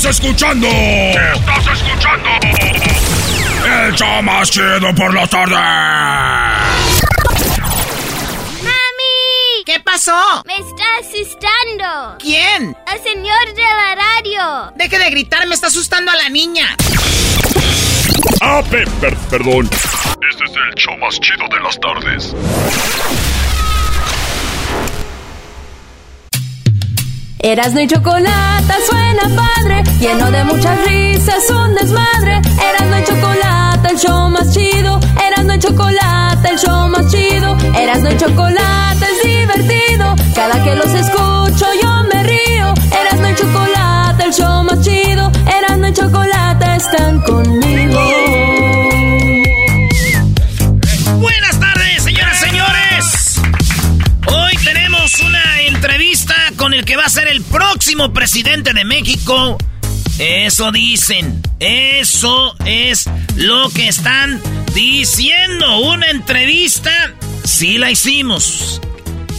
Estás escuchando? ¿Qué estás escuchando? El show más chido por la tarde. ¡Mami! ¿Qué pasó? Me está asustando. ¿Quién? El señor de la radio. Deje de gritar, me está asustando a la niña. Ah, pe- per- perdón. Este es el show más chido de las tardes. Erasno y chocolate suena padre, lleno de muchas risas, un desmadre. Erasno y chocolate, el show más chido. Erasno y chocolate, el show más chido. Erasno y chocolate es divertido. Cada que los escucho yo me río. Erasno y chocolate, el show más chido. Erasno y chocolate están conmigo. El que va a ser el próximo presidente de México. Eso dicen. Eso es lo que están diciendo. Una entrevista. Sí la hicimos.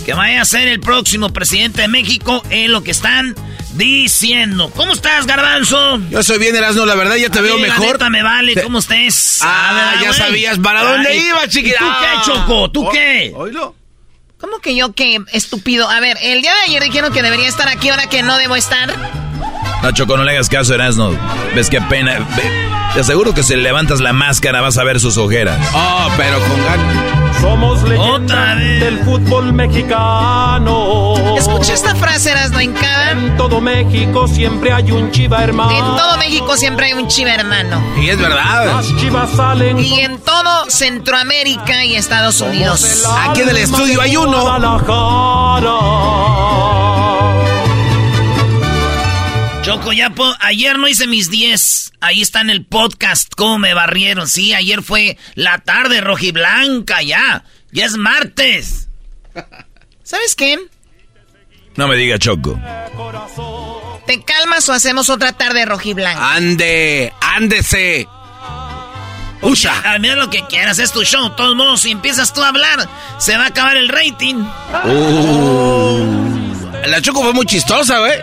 Que vaya a ser el próximo presidente de México es lo que están diciendo. ¿Cómo estás, Garbanzo? Yo soy bien, Erasmo, la verdad ya te A veo mí, mejor. me vale, ¿cómo estés? Ah, ¿verdad, ya sabías para dónde Ay, iba, chiquita. ¿y ¿Tú qué, Choco? ¿Tú Oh, qué? Oílo. ¿Cómo que yo qué estúpido? A ver, el día de ayer dijeron que debería estar aquí, ahora que no debo estar. No, Choco, no le hagas caso, Erasno. ¿Ves qué pena? Ve- Te aseguro que si levantas la máscara vas a ver sus ojeras. Oh, pero con ganas. Somos vez. del fútbol mexicano. Escucha esta frase, Erasno, en cada... En todo México siempre hay un chiva hermano. En todo México siempre hay un chiva hermano. Y es verdad. Las chivas salen. Y en todo Centroamérica y Estados Unidos. Aquí en el estudio hay uno. Choco, ya po- ayer no hice mis 10. Ahí está en el podcast cómo me barrieron. Sí, ayer fue la tarde rojiblanca ya. Ya es martes. ¿Sabes qué? No me diga Choco. ¿Te calmas o hacemos otra tarde rojiblanca? Ande, ándese. Usha. Al menos lo que quieras, es tu show. De todos modos, si empiezas tú a hablar, se va a acabar el rating. Uh. La Choco fue muy chistosa, güey.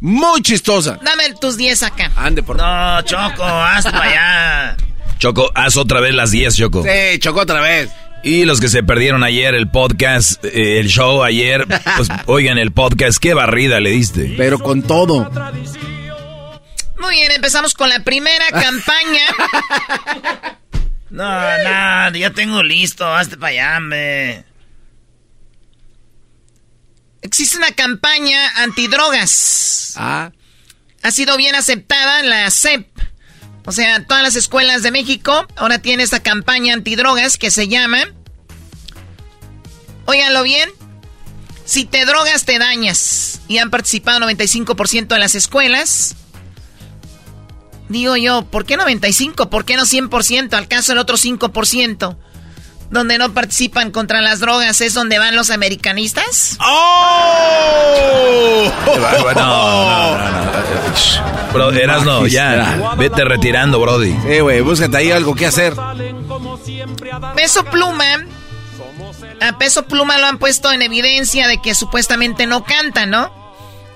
Muy chistosa. Dame tus 10 acá. Ande, por No, Choco, haz para allá. Choco, haz otra vez las 10, Choco. Sí, chocó otra vez. Y los que se perdieron ayer el podcast, eh, el show ayer, pues oigan el podcast, qué barrida le diste. Pero con todo. Muy bien, empezamos con la primera campaña. No, no, ya tengo listo, hazte para allá, hombre. Existe una campaña antidrogas. Ah. Ha sido bien aceptada la CEP. O sea, todas las escuelas de México ahora tienen esta campaña antidrogas que se llama... Óiganlo bien. Si te drogas, te dañas. Y han participado 95% de las escuelas. Digo yo, ¿por qué 95? ¿Por qué no 100%? ¿Al caso el otro 5%? Donde no participan contra las drogas es donde van los americanistas. ¡Oh! No, no, no, no. Bro, Erasno, ya, vete retirando, Brody. Eh, güey, búscate ahí algo que hacer. Peso Pluma. A Peso Pluma lo han puesto en evidencia de que supuestamente no canta, ¿no?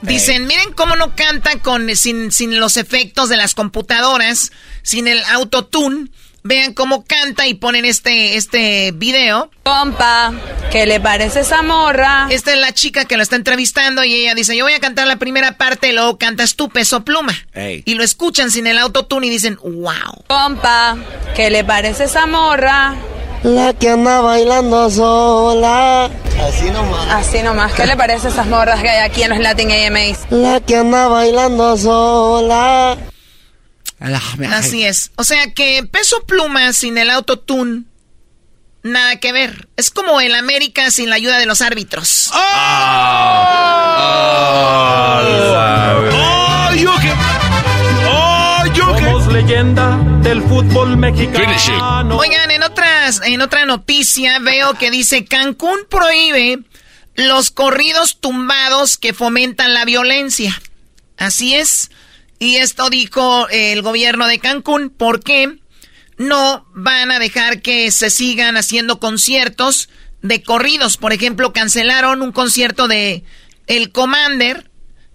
Dicen, miren cómo no canta con, sin, sin los efectos de las computadoras, sin el autotune. Vean cómo canta y ponen este, este video. Compa, ¿qué le parece esa morra? Esta es la chica que lo está entrevistando y ella dice, yo voy a cantar la primera parte y luego cantas tú, peso pluma. Y lo escuchan sin el autotune y dicen, wow. Compa, ¿qué le parece esa morra? La que anda bailando sola. Así nomás. Así nomás. ¿Qué le parece esas morras que hay aquí en los Latin AMAs? La que anda bailando sola. Así es. O sea que peso pluma sin el autotune, nada que ver. Es como el América sin la ayuda de los árbitros. ¡Oh! ¡Oh! Somos leyenda del fútbol mexicano. Oigan, en otras, en otra noticia veo que dice Cancún prohíbe los corridos tumbados que fomentan la violencia. Así es. Y esto dijo el gobierno de Cancún porque no van a dejar que se sigan haciendo conciertos de corridos. Por ejemplo, cancelaron un concierto de El Commander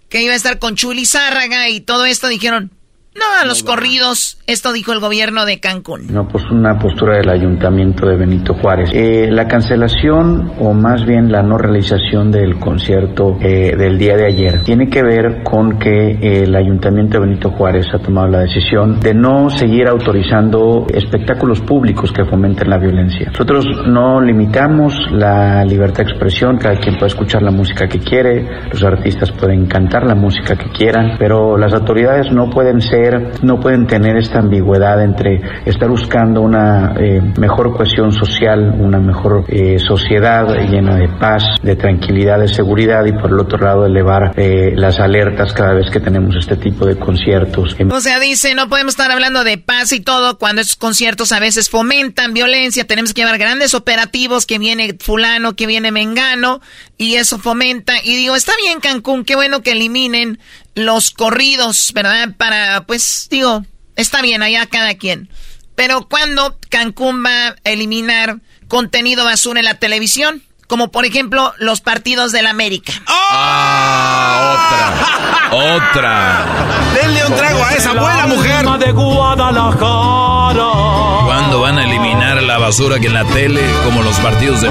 que iba a estar con Chuli Zárraga y todo esto dijeron, no, a los corridos, esto dijo el gobierno de Cancún. No, pues una postura del ayuntamiento de Benito Juárez. Eh, la cancelación o más bien la no realización del concierto eh, del día de ayer tiene que ver con que eh, el ayuntamiento de Benito Juárez ha tomado la decisión de no seguir autorizando espectáculos públicos que fomenten la violencia. Nosotros no limitamos la libertad de expresión, cada quien puede escuchar la música que quiere, los artistas pueden cantar la música que quieran, pero las autoridades no pueden ser no pueden tener esta ambigüedad entre estar buscando una eh, mejor cohesión social, una mejor eh, sociedad llena de paz, de tranquilidad, de seguridad y por el otro lado elevar eh, las alertas cada vez que tenemos este tipo de conciertos. O sea, dice, no podemos estar hablando de paz y todo cuando estos conciertos a veces fomentan violencia, tenemos que llevar grandes operativos, que viene fulano, que viene mengano, y eso fomenta. Y digo, está bien Cancún, qué bueno que eliminen los corridos, ¿verdad? Para, pues, digo, está bien, allá cada quien. Pero cuando Cancún va a eliminar contenido basura en la televisión, como por ejemplo los partidos del América. ¡Ah! Otra. Otra. Denle un trago a esa buena mujer. De Guadalajara. ¿Cuándo van a eliminar la basura que en la tele, como los partidos de...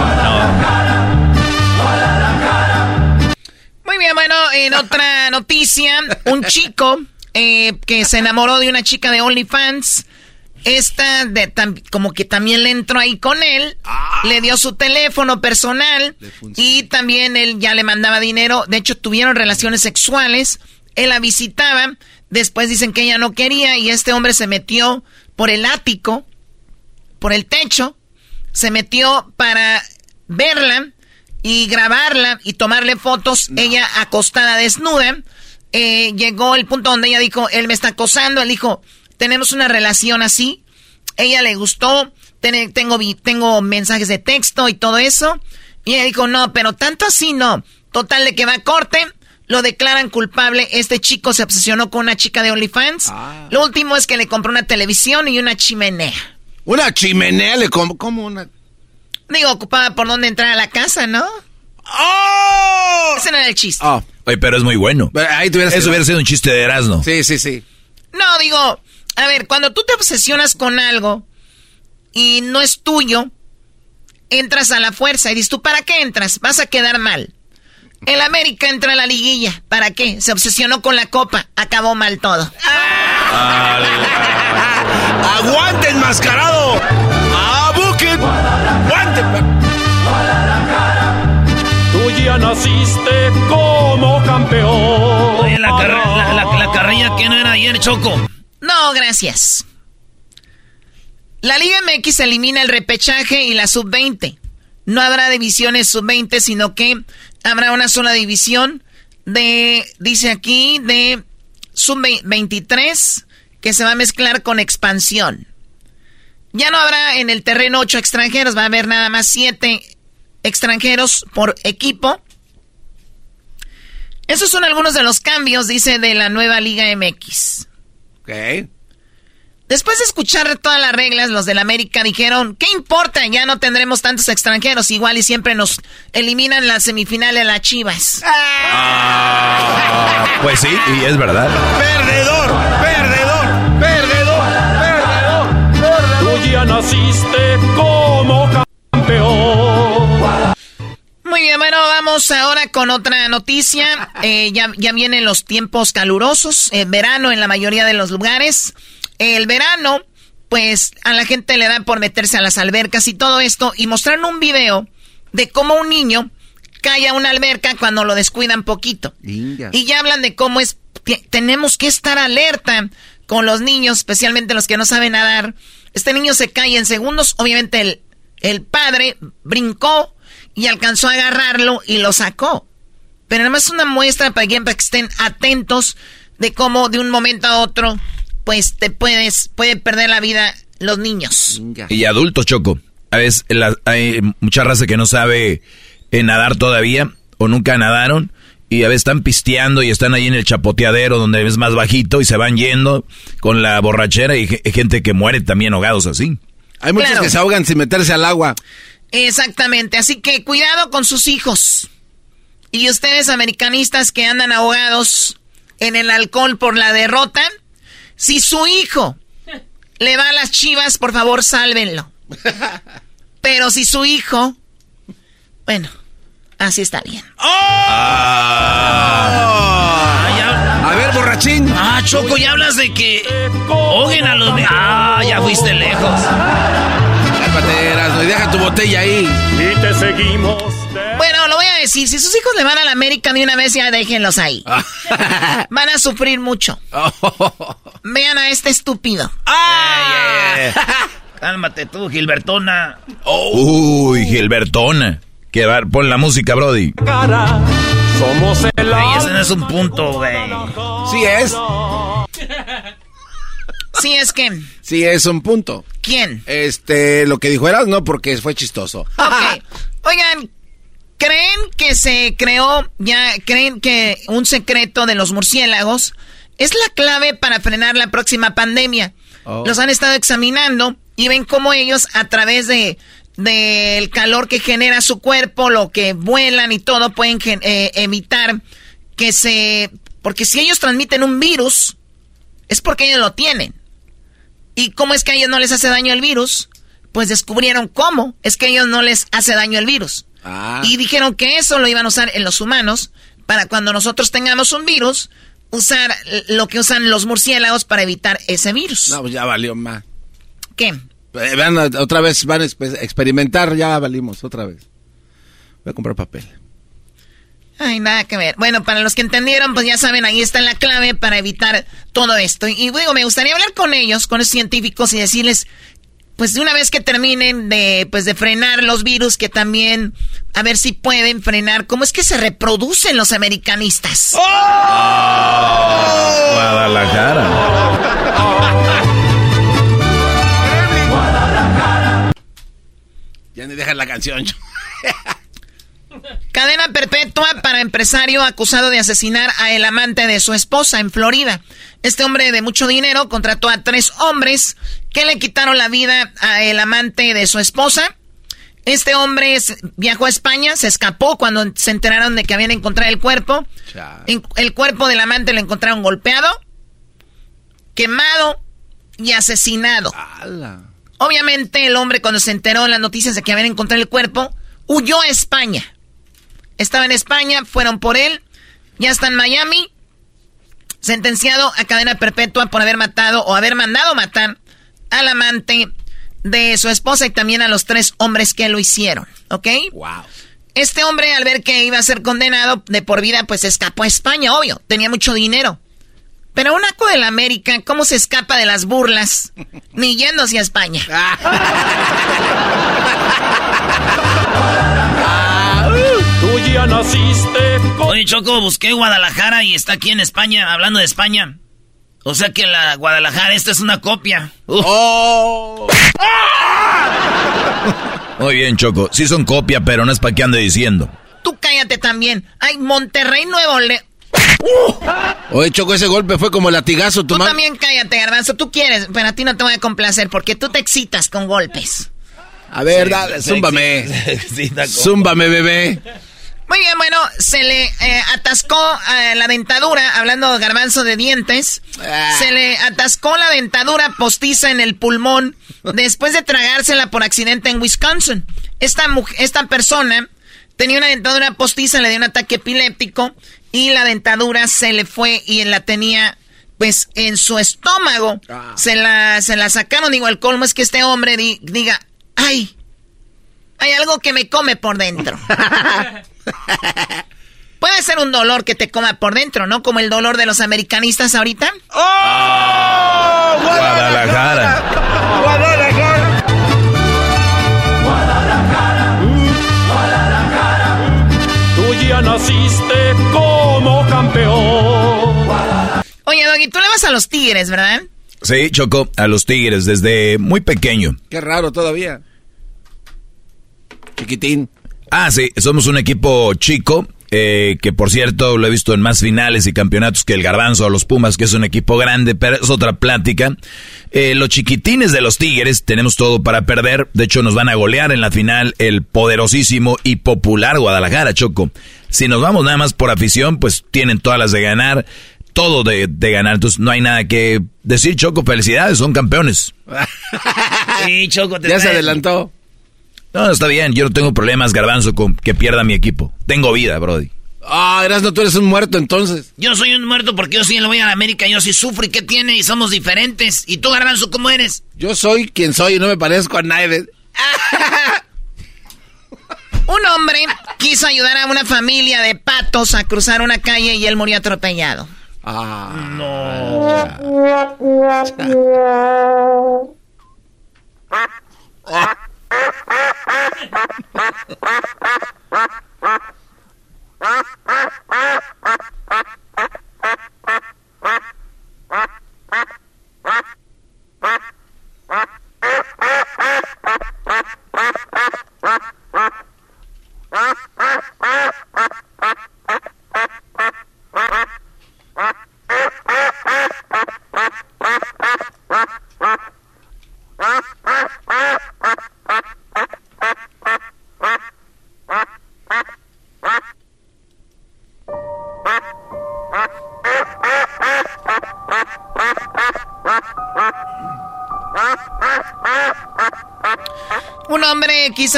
Muy bien, bueno, en otra noticia, un chico eh, que se enamoró de una chica de OnlyFans. Esta de, como que también le entró ahí con él, le dio su teléfono personal y también él ya le mandaba dinero. De hecho, tuvieron relaciones sexuales. Él la visitaba. Después dicen que ella no quería y este hombre se metió por el ático, por el techo, se metió para verla y grabarla y tomarle fotos, ella acostada desnuda. Eh, llegó el punto donde ella dijo, él me está acosando, él dijo, tenemos una relación así, ella le gustó, tengo, tengo mensajes de texto y todo eso, y ella dijo, no, pero tanto así no, total de que va a corte, lo declaran culpable, este chico se obsesionó con una chica de OnlyFans, ah. lo último es que le compró una televisión y una chimenea. ¿Una chimenea le compró? ¿Cómo una...? Digo, ocupaba por dónde entrar a la casa, ¿no? ¡Oh! Ese no era el chiste. Oh. Oye, pero es muy bueno. Eso hubiera sido un chiste de Erasmo. Sí, sí, sí. No, digo, a ver, cuando tú te obsesionas con algo y no es tuyo, entras a la fuerza y dices, ¿tú para qué entras? Vas a quedar mal. El América entra a la liguilla. ¿Para qué? Se obsesionó con la copa. Acabó mal todo. ¡Aguante, enmascarado! ¡A ya naciste como campeón. Oye, la, la, carrilla que no era ayer, Choco. No, gracias. La Liga MX elimina el repechaje y la sub-20. No habrá divisiones sub-20, sino que habrá una sola división de, dice aquí, de sub-23 que se va a mezclar con expansión. Ya no habrá en el terreno ocho extranjeros, va a haber nada más siete extranjeros por equipo. Esos son algunos de los cambios, dice, de la nueva Liga MX. Ok. Después de escuchar todas las reglas, los del América dijeron, ¿qué importa? Ya no tendremos tantos extranjeros, igual y siempre nos eliminan la semifinal de las Chivas. Ah, pues sí, y es verdad. Perdedor, perdedor, perdedor, perdedor, perdedor. Tú como campeón. Muy bien, bueno, vamos ahora con otra noticia. Eh, ya, ya vienen los tiempos calurosos, el verano en la mayoría de los lugares. El verano, pues a la gente le da por meterse a las albercas y todo esto. Y mostraron un video de cómo un niño cae a una alberca cuando lo descuidan poquito. Y ya hablan de cómo es, tenemos que estar alerta con los niños, especialmente los que no saben nadar. Este niño se cae en segundos, obviamente el, el padre brincó y alcanzó a agarrarlo y lo sacó. Pero además es una muestra para que, estén atentos de cómo de un momento a otro, pues te puedes, puede perder la vida los niños. Y adultos, Choco. A veces hay mucha raza que no sabe eh, nadar todavía o nunca nadaron y a veces están pisteando y están ahí en el chapoteadero donde es más bajito y se van yendo con la borrachera y hay gente que muere también ahogados así. Hay muchos que se ahogan sin meterse al agua. Exactamente, así que cuidado con sus hijos. Y ustedes americanistas que andan ahogados en el alcohol por la derrota, si su hijo le va a las chivas, por favor, sálvenlo. Pero si su hijo, bueno, así está bien. Ah. a ver, borrachín. Ah, Choco, ya hablas de que Ojen a los... Ah, ya fuiste lejos. Pateras, no deja tu botella ahí. Y te seguimos. Bueno, lo voy a decir. Si sus hijos le van a la América de una vez, ya déjenlos ahí. van a sufrir mucho. Vean a este estúpido. Cálmate tú, Gilbertona. Uy, Gilbertona. Que va, pon la música, Brody. Cara, somos el ese no es un punto, güey. Sí es. Sí es que. Sí es un punto. ¿Quién? Este, lo que dijo eras no porque fue chistoso. Ok. Oigan, ¿creen que se creó, ya, creen que un secreto de los murciélagos es la clave para frenar la próxima pandemia? Oh. Los han estado examinando y ven cómo ellos a través de del calor que genera su cuerpo, lo que vuelan y todo, pueden eh, evitar que se... Porque si ellos transmiten un virus, es porque ellos lo tienen. ¿Y cómo es que a ellos no les hace daño el virus? Pues descubrieron cómo es que a ellos no les hace daño el virus. Ah. Y dijeron que eso lo iban a usar en los humanos para cuando nosotros tengamos un virus, usar lo que usan los murciélagos para evitar ese virus. No, pues ya valió más. ¿Qué? Eh, otra vez van a experimentar, ya valimos, otra vez. Voy a comprar papel. Ay, nada que ver. Bueno, para los que entendieron, pues ya saben, ahí está la clave para evitar todo esto. Y digo, me gustaría hablar con ellos, con los científicos y decirles, pues de una vez que terminen de, pues de frenar los virus, que también, a ver si pueden frenar, cómo es que se reproducen los americanistas. ¡Oh! Guadalajara. Ya ni dejan la canción. Cadena perpetua para empresario acusado de asesinar a el amante de su esposa en Florida. Este hombre de mucho dinero contrató a tres hombres que le quitaron la vida a el amante de su esposa. Este hombre viajó a España, se escapó cuando se enteraron de que habían encontrado el cuerpo. el cuerpo del amante lo encontraron golpeado, quemado y asesinado. Obviamente el hombre cuando se enteró en las noticias de que habían encontrado el cuerpo, huyó a España. Estaba en España, fueron por él, ya está en Miami, sentenciado a cadena perpetua por haber matado o haber mandado matar al amante de su esposa y también a los tres hombres que lo hicieron, ¿ok? Wow. Este hombre al ver que iba a ser condenado de por vida, pues escapó a España, obvio, tenía mucho dinero. Pero un aco de la América, ¿cómo se escapa de las burlas? Ni yendo hacia España. Tú ya naciste Oye, Choco, busqué Guadalajara y está aquí en España, hablando de España. O sea que la Guadalajara, esta es una copia. Oh. Muy bien, Choco. Sí son copia, pero no es para qué ande diciendo. Tú cállate también. Ay, Monterrey Nuevo León. Oye, Choco, ese golpe fue como latigazo. Tú también cállate, Garbanzo. Tú quieres, pero a ti no te voy a complacer porque tú te excitas con golpes. A ver, dale, zúmbame. Zúmbame, bebé. Muy bien, bueno, se le eh, atascó eh, la dentadura, hablando garbanzo de dientes, Ah. se le atascó la dentadura postiza en el pulmón después de tragársela por accidente en Wisconsin. Esta, esta persona tenía una dentadura postiza, le dio un ataque epiléptico y la dentadura se le fue y la tenía pues en su estómago. Ah. Se, la, se la sacaron. Digo, el colmo es que este hombre diga, ay, hay algo que me come por dentro. Puede ser un dolor que te coma por dentro, ¿no? Como el dolor de los americanistas ahorita. ¡Oh! Guadalajara. Guadalajara. Guadalajara. Guadalajara. Tú ya naciste como campeón. Oye, Doggy, tú le vas a los Tigres, ¿verdad? Sí, Choco, a los Tigres desde muy pequeño. Qué raro todavía. Chiquitín. Ah, sí, somos un equipo chico, eh, que por cierto lo he visto en más finales y campeonatos que el Garbanzo o los Pumas, que es un equipo grande, pero es otra plática. Eh, los chiquitines de los Tigres tenemos todo para perder. De hecho, nos van a golear en la final el poderosísimo y popular Guadalajara, Choco. Si nos vamos nada más por afición, pues tienen todas las de ganar, todo de, de ganar. Entonces no hay nada que decir, Choco. Felicidades, son campeones. sí, Choco, te Ya se adelantó. No, está bien, yo no tengo problemas, Garbanzo, con que pierda mi equipo. Tengo vida, Brody. Ah, no, tú eres un muerto entonces. Yo soy un muerto porque yo sí le voy a la América, yo sí sufro y qué tiene y somos diferentes. ¿Y tú, Garbanzo, cómo eres? Yo soy quien soy y no me parezco a nadie. un hombre quiso ayudar a una familia de patos a cruzar una calle y él murió atropellado. Ah, no. Ah!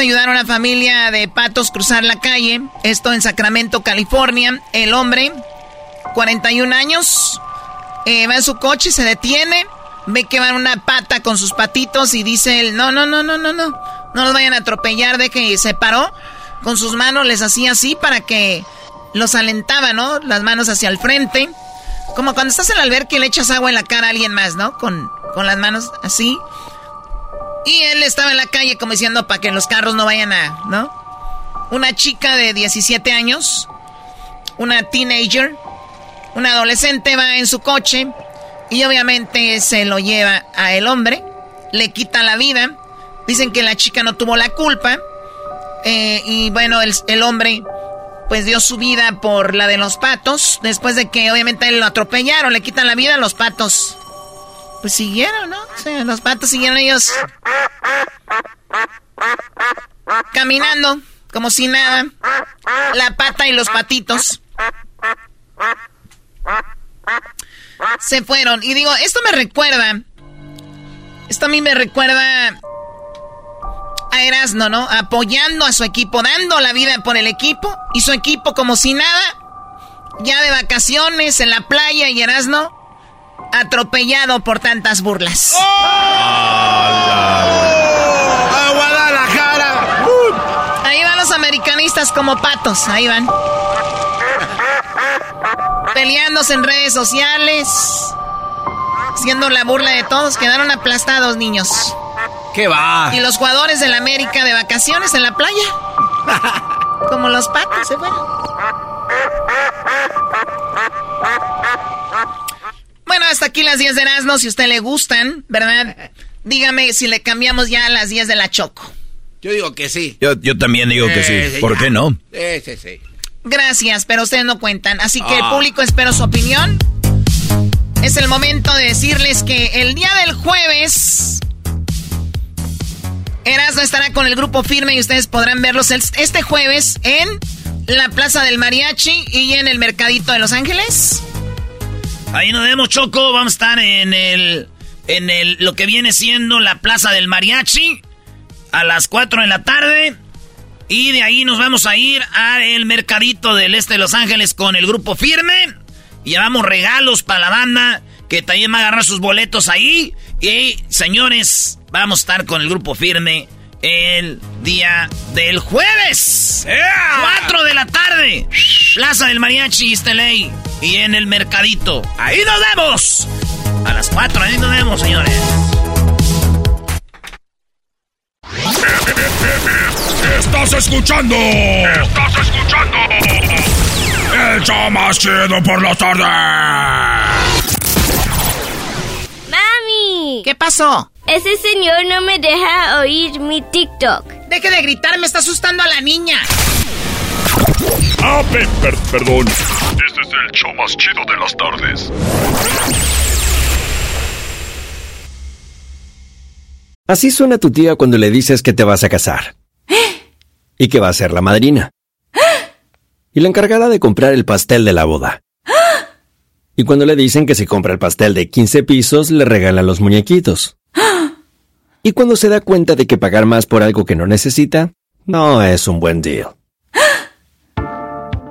Ayudar a una familia de patos cruzar la calle, esto en Sacramento, California. El hombre, 41 años, eh, va en su coche, se detiene, ve que va una pata con sus patitos y dice él, no, no, no, no, no, no, no los vayan a atropellar, de que se paró, con sus manos les hacía así para que los alentaba, ¿no? Las manos hacia el frente. Como cuando estás en el alberca y le echas agua en la cara a alguien más, ¿no? Con, con las manos así. Y él estaba en la calle como diciendo para que los carros no vayan a, ¿no? Una chica de 17 años, una teenager, una adolescente va en su coche y obviamente se lo lleva a el hombre, le quita la vida. Dicen que la chica no tuvo la culpa. Eh, y bueno, el, el, hombre pues dio su vida por la de los patos. Después de que obviamente lo atropellaron, le quitan la vida, los patos pues siguieron, ¿no? Sea, los patos siguieron ellos caminando como si nada. La pata y los patitos se fueron. Y digo, esto me recuerda. Esto a mí me recuerda a Erasno, ¿no? Apoyando a su equipo, dando la vida por el equipo. Y su equipo como si nada. Ya de vacaciones en la playa y Erasno atropellado por tantas burlas. ¡Oh! ¡A Guadalajara! Ahí van los americanistas como patos, ahí van. Peleándose en redes sociales. Haciendo la burla de todos. Quedaron aplastados, niños. ¿Qué va? Y los jugadores del América de vacaciones en la playa. Como los patos se fueron. Bueno, hasta aquí las 10 de Erasmo, si a usted le gustan, ¿verdad? Dígame si le cambiamos ya a las 10 de la Choco. Yo digo que sí. Yo, también digo que sí. ¿Por qué no? Sí, sí, sí. Gracias, pero ustedes no cuentan. Así que el ah. público espero su opinión. Es el momento de decirles que el día del jueves... Erasmo estará con el grupo firme y ustedes podrán verlos este jueves en la Plaza del Mariachi y en el Mercadito de Los Ángeles. Ahí nos vemos, Choco. Vamos a estar en el en el, lo que viene siendo la Plaza del Mariachi a las 4 de la tarde. Y de ahí nos vamos a ir al mercadito del este de Los Ángeles con el grupo Firme. Llevamos regalos para la banda que también va a agarrar sus boletos ahí. Y señores, vamos a estar con el grupo Firme el día del jueves. 4 de la tarde. Plaza del Mariachi, Esteley. Y en el mercadito. Ahí nos vemos. A las 4, ahí nos vemos, señores. Estás escuchando. Estás escuchando. El show más chido por la tarde. ¡Mami! ¿Qué pasó? Ese señor no me deja oír mi TikTok. Deje de gritar, me está asustando a la niña. Ah, perdón. Este es el show más chido de las tardes. Así suena tu tía cuando le dices que te vas a casar. Y que va a ser la madrina. Y la encargada de comprar el pastel de la boda. Y cuando le dicen que si compra el pastel de 15 pisos, le regalan los muñequitos. Y cuando se da cuenta de que pagar más por algo que no necesita, no es un buen deal.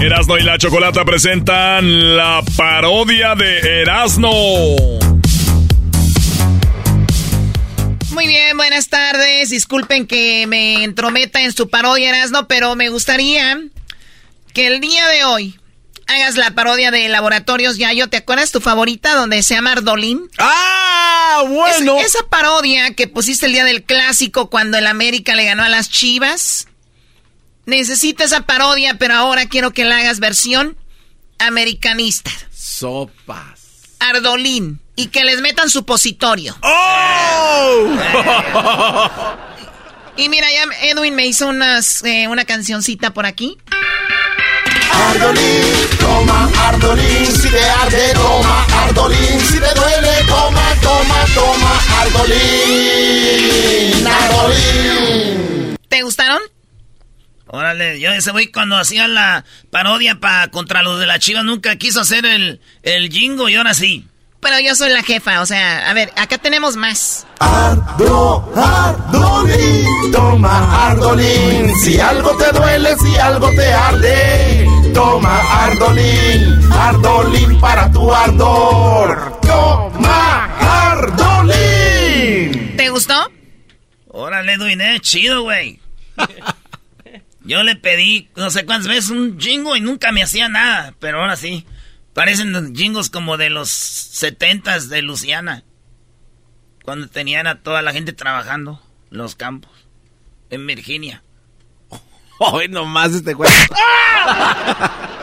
Erasno y la Chocolata presentan la parodia de Erasno. Muy bien, buenas tardes. Disculpen que me entrometa en su parodia, Erasno, pero me gustaría que el día de hoy hagas la parodia de Laboratorios Yayo. ¿Te acuerdas tu favorita donde se llama Ardolín? ¡Ah! Bueno. esa parodia que pusiste el día del clásico cuando el América le ganó a las Chivas. Necesito esa parodia, pero ahora quiero que la hagas versión americanista. Sopas. Ardolín. Y que les metan supositorio. ¡Oh! y mira, ya Edwin me hizo unas, eh, una cancioncita por aquí. Ardolín, toma, Ardolín, Órale, yo ese güey cuando hacía la parodia para contra los de la chiva nunca quiso hacer el, el jingo y ahora sí. Pero yo soy la jefa, o sea, a ver, acá tenemos más. Ardo, Ardolín, toma Ardolín, si algo te duele, si algo te arde, toma Ardolín, Ardolín para tu ardor, toma Ardolín. ¿Te gustó? Órale, Edwin, chido, güey. Yo le pedí no sé cuántas veces un jingo y nunca me hacía nada, pero ahora sí. Parecen jingos como de los setentas de Luciana. Cuando tenían a toda la gente trabajando los campos. En Virginia. Hoy nomás este güey.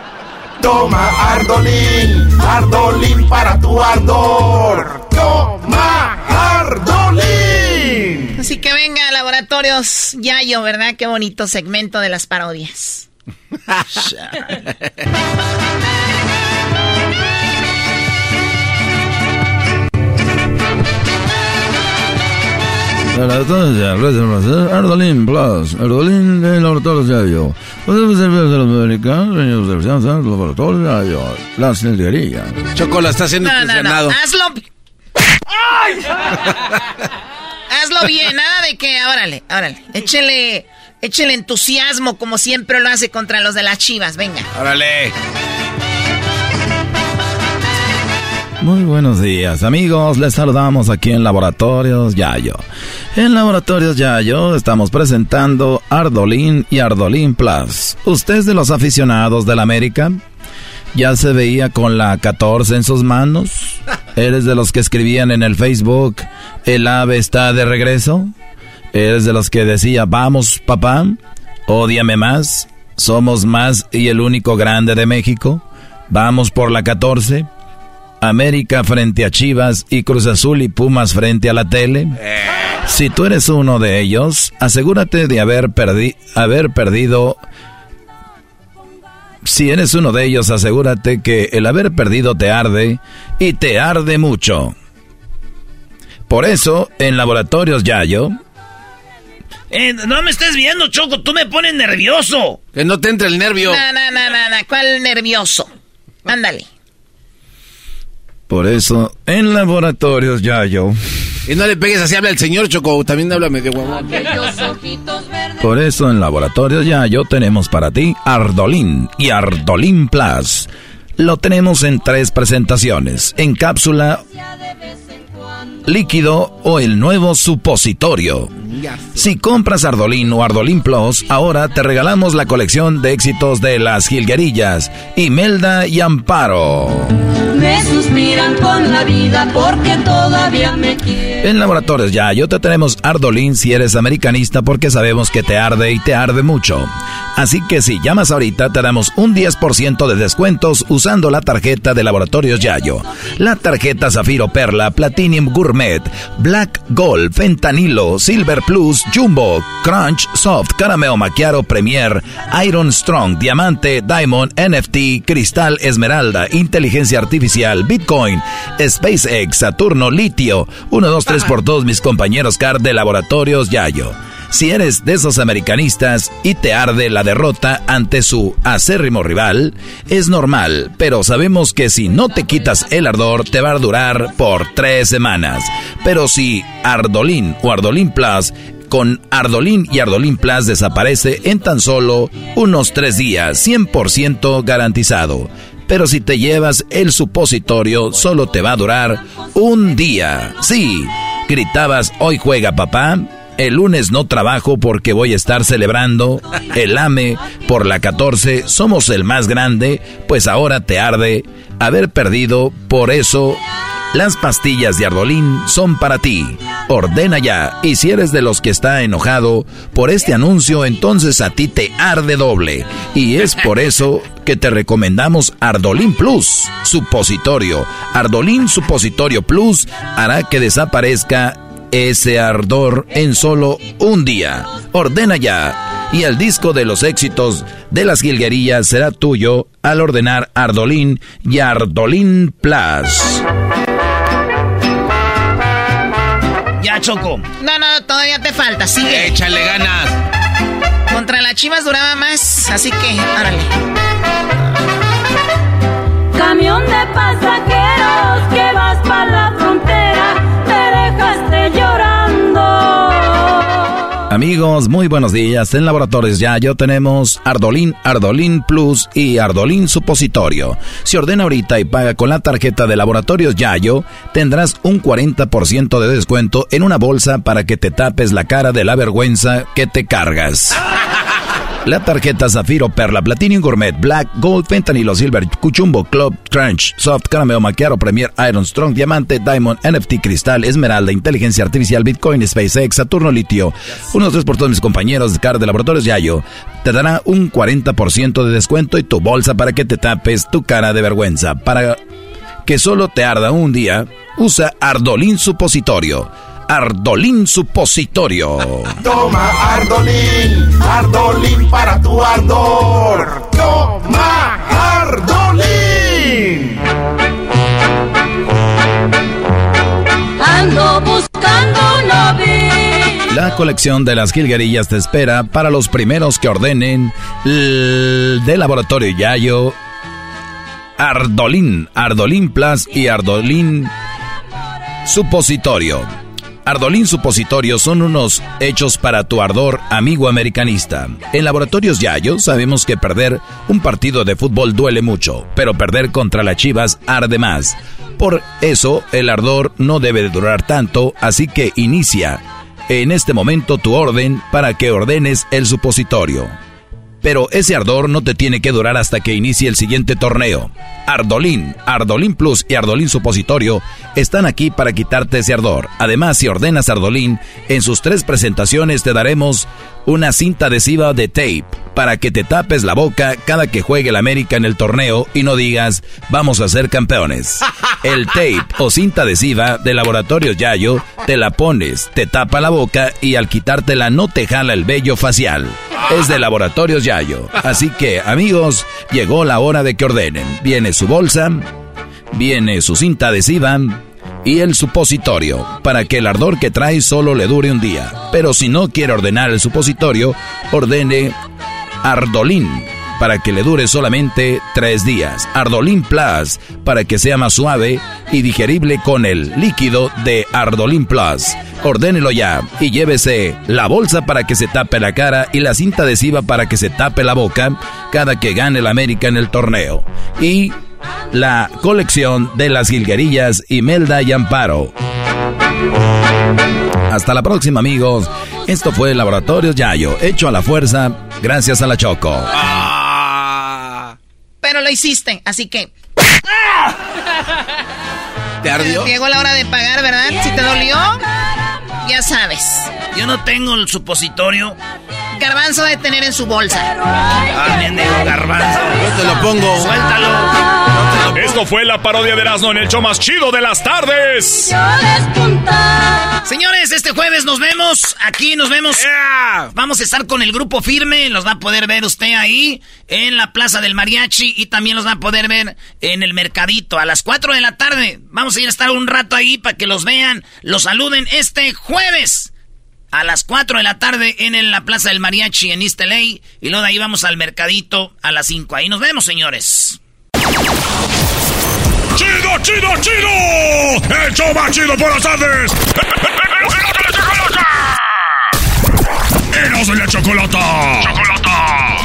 Toma Ardolín, Ardolín para tu ardor. Toma Ardolín. Así que venga, laboratorios Yayo, ¿verdad? Qué bonito segmento de las parodias. Ardolín Plus, Ardolín de Laboratorios Yayo. Podemos servir de los americanos, señores de los laboratorios Yayo. La sillería. Chocola está haciendo No, no, no. Hazlo. Hazlo hazlo bien, nada de que, órale, órale. Échele, échele entusiasmo como siempre lo hace contra los de las chivas, venga. Órale. Muy buenos días, amigos. Les saludamos aquí en Laboratorios Yayo. En Laboratorios Yayo estamos presentando Ardolín y Ardolín Plus. ¿Usted es de los aficionados del América? ¿Ya se veía con la 14 en sus manos? ¿Eres de los que escribían en el Facebook, el ave está de regreso? ¿Eres de los que decía, vamos papá, ódiame más, somos más y el único grande de México? Vamos por la 14. América frente a Chivas y Cruz Azul y Pumas frente a la tele? Si tú eres uno de ellos, asegúrate de haber, haber perdido... Si eres uno de ellos, asegúrate que el haber perdido te arde y te arde mucho. Por eso, en Laboratorios Yayo... Eh, no me estés viendo, Choco, tú me pones nervioso. Que no te entre el nervio. No, no, no, no, no. ¿cuál nervioso? Ándale. Por eso, en laboratorios ya yo. Y no le pegues así, habla el señor Choco, también habla medio guapo. Por eso, en laboratorios ya yo tenemos para ti Ardolín y Ardolín Plus. Lo tenemos en tres presentaciones, en cápsula, líquido o el nuevo supositorio. Si compras Ardolín o Ardolín Plus, ahora te regalamos la colección de éxitos de las Gilguerillas, Imelda y Amparo me suspiran con la vida porque todavía me quieren. En Laboratorios Ya, yo te tenemos Ardolín si eres americanista porque sabemos que te arde y te arde mucho. Así que si llamas ahorita te damos un 10% de descuentos usando la tarjeta de Laboratorios Yayo. La tarjeta Zafiro Perla, Platinum Gourmet, Black Gold, Fentanilo, Silver Plus, Jumbo, Crunch, Soft, Carameo Macchiato Premier, Iron Strong, Diamante, Diamond, NFT, Cristal Esmeralda, Inteligencia Artificial, Bitcoin, SpaceX, Saturno, Litio. 1, 2, 3 por todos mis compañeros CAR de Laboratorios Yayo. Si eres de esos americanistas y te arde la derrota ante su acérrimo rival, es normal, pero sabemos que si no te quitas el ardor te va a durar por tres semanas. Pero si Ardolín o Ardolín Plus con Ardolín y Ardolín Plus desaparece en tan solo unos tres días, 100% garantizado. Pero si te llevas el supositorio, solo te va a durar un día. Sí, gritabas, hoy juega papá. El lunes no trabajo porque voy a estar celebrando el AME por la 14. Somos el más grande, pues ahora te arde haber perdido. Por eso, las pastillas de Ardolín son para ti. Ordena ya. Y si eres de los que está enojado por este anuncio, entonces a ti te arde doble. Y es por eso que te recomendamos Ardolín Plus, supositorio. Ardolín Supositorio Plus hará que desaparezca ese ardor en solo un día. Ordena ya. Y el disco de los éxitos de las jilguerillas será tuyo al ordenar Ardolín y Ardolín Plus. Ya, Choco. No, no, todavía te falta, sigue. Échale ganas. Contra las chivas duraba más, así que, árale. Camión de pasajeros que vas para la frontera Amigos, muy buenos días. En Laboratorios Yayo tenemos Ardolín, Ardolín Plus y Ardolín Supositorio. Si ordena ahorita y paga con la tarjeta de Laboratorios Yayo, tendrás un 40% de descuento en una bolsa para que te tapes la cara de la vergüenza que te cargas. La tarjeta Zafiro, Perla, Platinum Gourmet, Black, Gold, Fentanilo, Silver, Cuchumbo, Club, Crunch, Soft, Carameo, Maquiaro, Premier, Iron, Strong, Diamante, Diamond, NFT, Cristal, Esmeralda, Inteligencia Artificial, Bitcoin, SpaceX, Saturno, Litio. Unos tres por todos mis compañeros de cara de laboratorios Yayo. Te dará un 40% de descuento y tu bolsa para que te tapes tu cara de vergüenza. Para que solo te arda un día, usa Ardolín Supositorio. Ardolín Supositorio. Toma Ardolín, Ardolín para tu ardor. Toma Ardolín. Ando buscando novio. La colección de las jilguerillas te espera para los primeros que ordenen de Laboratorio Yayo Ardolín, Ardolín Plus y Ardolín Supositorio. Ardolín Supositorios son unos hechos para tu ardor, amigo americanista. En Laboratorios Yayo sabemos que perder un partido de fútbol duele mucho, pero perder contra las Chivas arde más. Por eso el ardor no debe de durar tanto, así que inicia en este momento tu orden para que ordenes el supositorio. Pero ese ardor no te tiene que durar hasta que inicie el siguiente torneo. Ardolín, Ardolín Plus y Ardolín Supositorio están aquí para quitarte ese ardor. Además, si ordenas Ardolín, en sus tres presentaciones te daremos una cinta adhesiva de tape para que te tapes la boca cada que juegue el América en el torneo y no digas vamos a ser campeones. El tape o cinta adhesiva de Laboratorios Yayo te la pones, te tapa la boca y al quitártela no te jala el vello facial. Es de Laboratorios Yayo. Así que amigos, llegó la hora de que ordenen. Viene su bolsa, viene su cinta adhesiva y el supositorio, para que el ardor que trae solo le dure un día. Pero si no quiere ordenar el supositorio, ordene Ardolín, para que le dure solamente tres días. Ardolín Plus, para que sea más suave y digerible con el líquido de Ardolín Plus. Ordénelo ya y llévese la bolsa para que se tape la cara y la cinta adhesiva para que se tape la boca cada que gane el América en el torneo. Y la colección de las jilguerillas Imelda y Amparo. Hasta la próxima amigos. Esto fue Laboratorios Yayo, hecho a la fuerza gracias a la Choco. Ah. Pero lo hiciste, así que... ¿Te ardió? Llegó la hora de pagar, ¿verdad? Si te dolió, ya sabes. Yo no tengo el supositorio. Garbanzo de tener en su bolsa. Ah, bien digo, garbanzo. Yo te lo pongo. Suéltalo. Esto fue la parodia de Erasmo en el show más chido de las tardes. Señores, este jueves nos vemos. Aquí nos vemos. Vamos a estar con el grupo firme. Los va a poder ver usted ahí en la Plaza del Mariachi. Y también los va a poder ver en el Mercadito a las 4 de la tarde. Vamos a ir a estar un rato ahí para que los vean, los saluden este jueves a las 4 de la tarde en la Plaza del Mariachi en East LA. Y luego de ahí vamos al mercadito a las 5. Ahí nos vemos, señores. ¡Chido, chido, chido! ¡El show más chido por las tardes! ¡Eros de la chocolata! ¡Chocolata!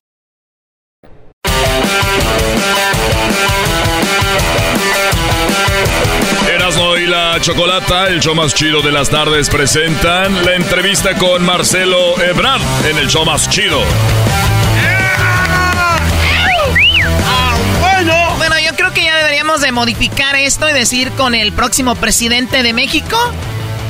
Erasmo y la Chocolata, el show más chido de las tardes, presentan la entrevista con Marcelo Ebrard en el show más chido. Bueno. Bueno, yo creo que ya deberíamos de modificar esto y decir con el próximo presidente de México.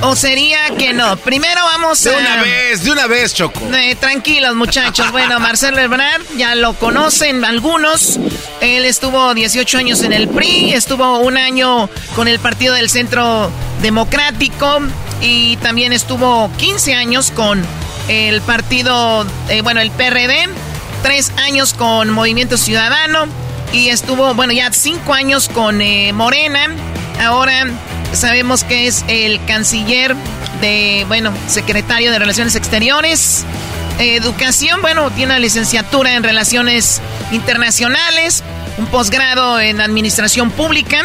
¿O sería que no? Primero vamos De a... una vez, de una vez, Choco. Eh, tranquilos, muchachos. Bueno, Marcelo Ebrard, ya lo conocen algunos. Él estuvo 18 años en el PRI, estuvo un año con el Partido del Centro Democrático y también estuvo 15 años con el partido, eh, bueno, el PRD, tres años con Movimiento Ciudadano y estuvo, bueno, ya cinco años con eh, Morena. Ahora sabemos que es el canciller de, bueno, secretario de Relaciones Exteriores. Educación, bueno, tiene una licenciatura en Relaciones Internacionales, un posgrado en Administración Pública.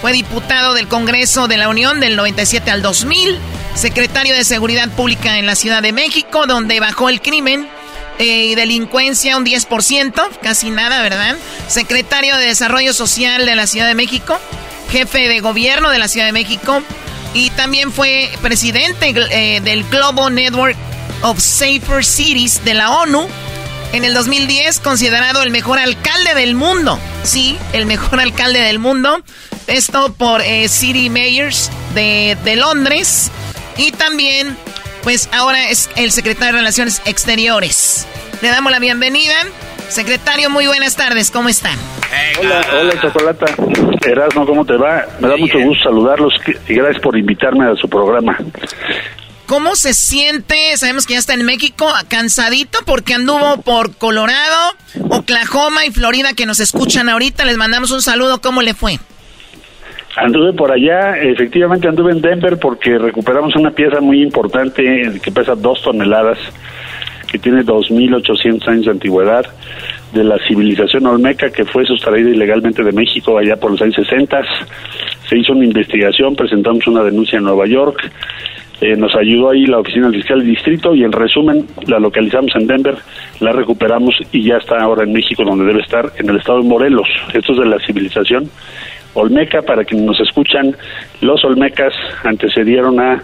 Fue diputado del Congreso de la Unión del 97 al 2000, secretario de Seguridad Pública en la Ciudad de México, donde bajó el crimen eh, y delincuencia un 10%, casi nada, ¿verdad? Secretario de Desarrollo Social de la Ciudad de México, jefe de gobierno de la Ciudad de México y también fue presidente eh, del Global Network of Safer Cities de la ONU. En el 2010 considerado el mejor alcalde del mundo. Sí, el mejor alcalde del mundo. Esto por eh, City Mayors de, de Londres. Y también, pues ahora es el secretario de Relaciones Exteriores. Le damos la bienvenida. Secretario, muy buenas tardes, ¿cómo están? Hola, hola Chocolata. Erasmo, ¿cómo te va? Me da mucho gusto saludarlos y gracias por invitarme a su programa. ¿Cómo se siente? Sabemos que ya está en México, cansadito porque anduvo por Colorado, Oklahoma y Florida que nos escuchan ahorita. Les mandamos un saludo. ¿Cómo le fue? Anduve por allá, efectivamente anduve en Denver porque recuperamos una pieza muy importante que pesa dos toneladas, que tiene 2.800 años de antigüedad, de la civilización olmeca que fue sustraída ilegalmente de México allá por los años 60. Se hizo una investigación, presentamos una denuncia en Nueva York, eh, nos ayudó ahí la oficina fiscal del distrito y en resumen la localizamos en Denver, la recuperamos y ya está ahora en México donde debe estar, en el estado de Morelos. Esto es de la civilización olmeca, para quienes nos escuchan, los olmecas antecedieron a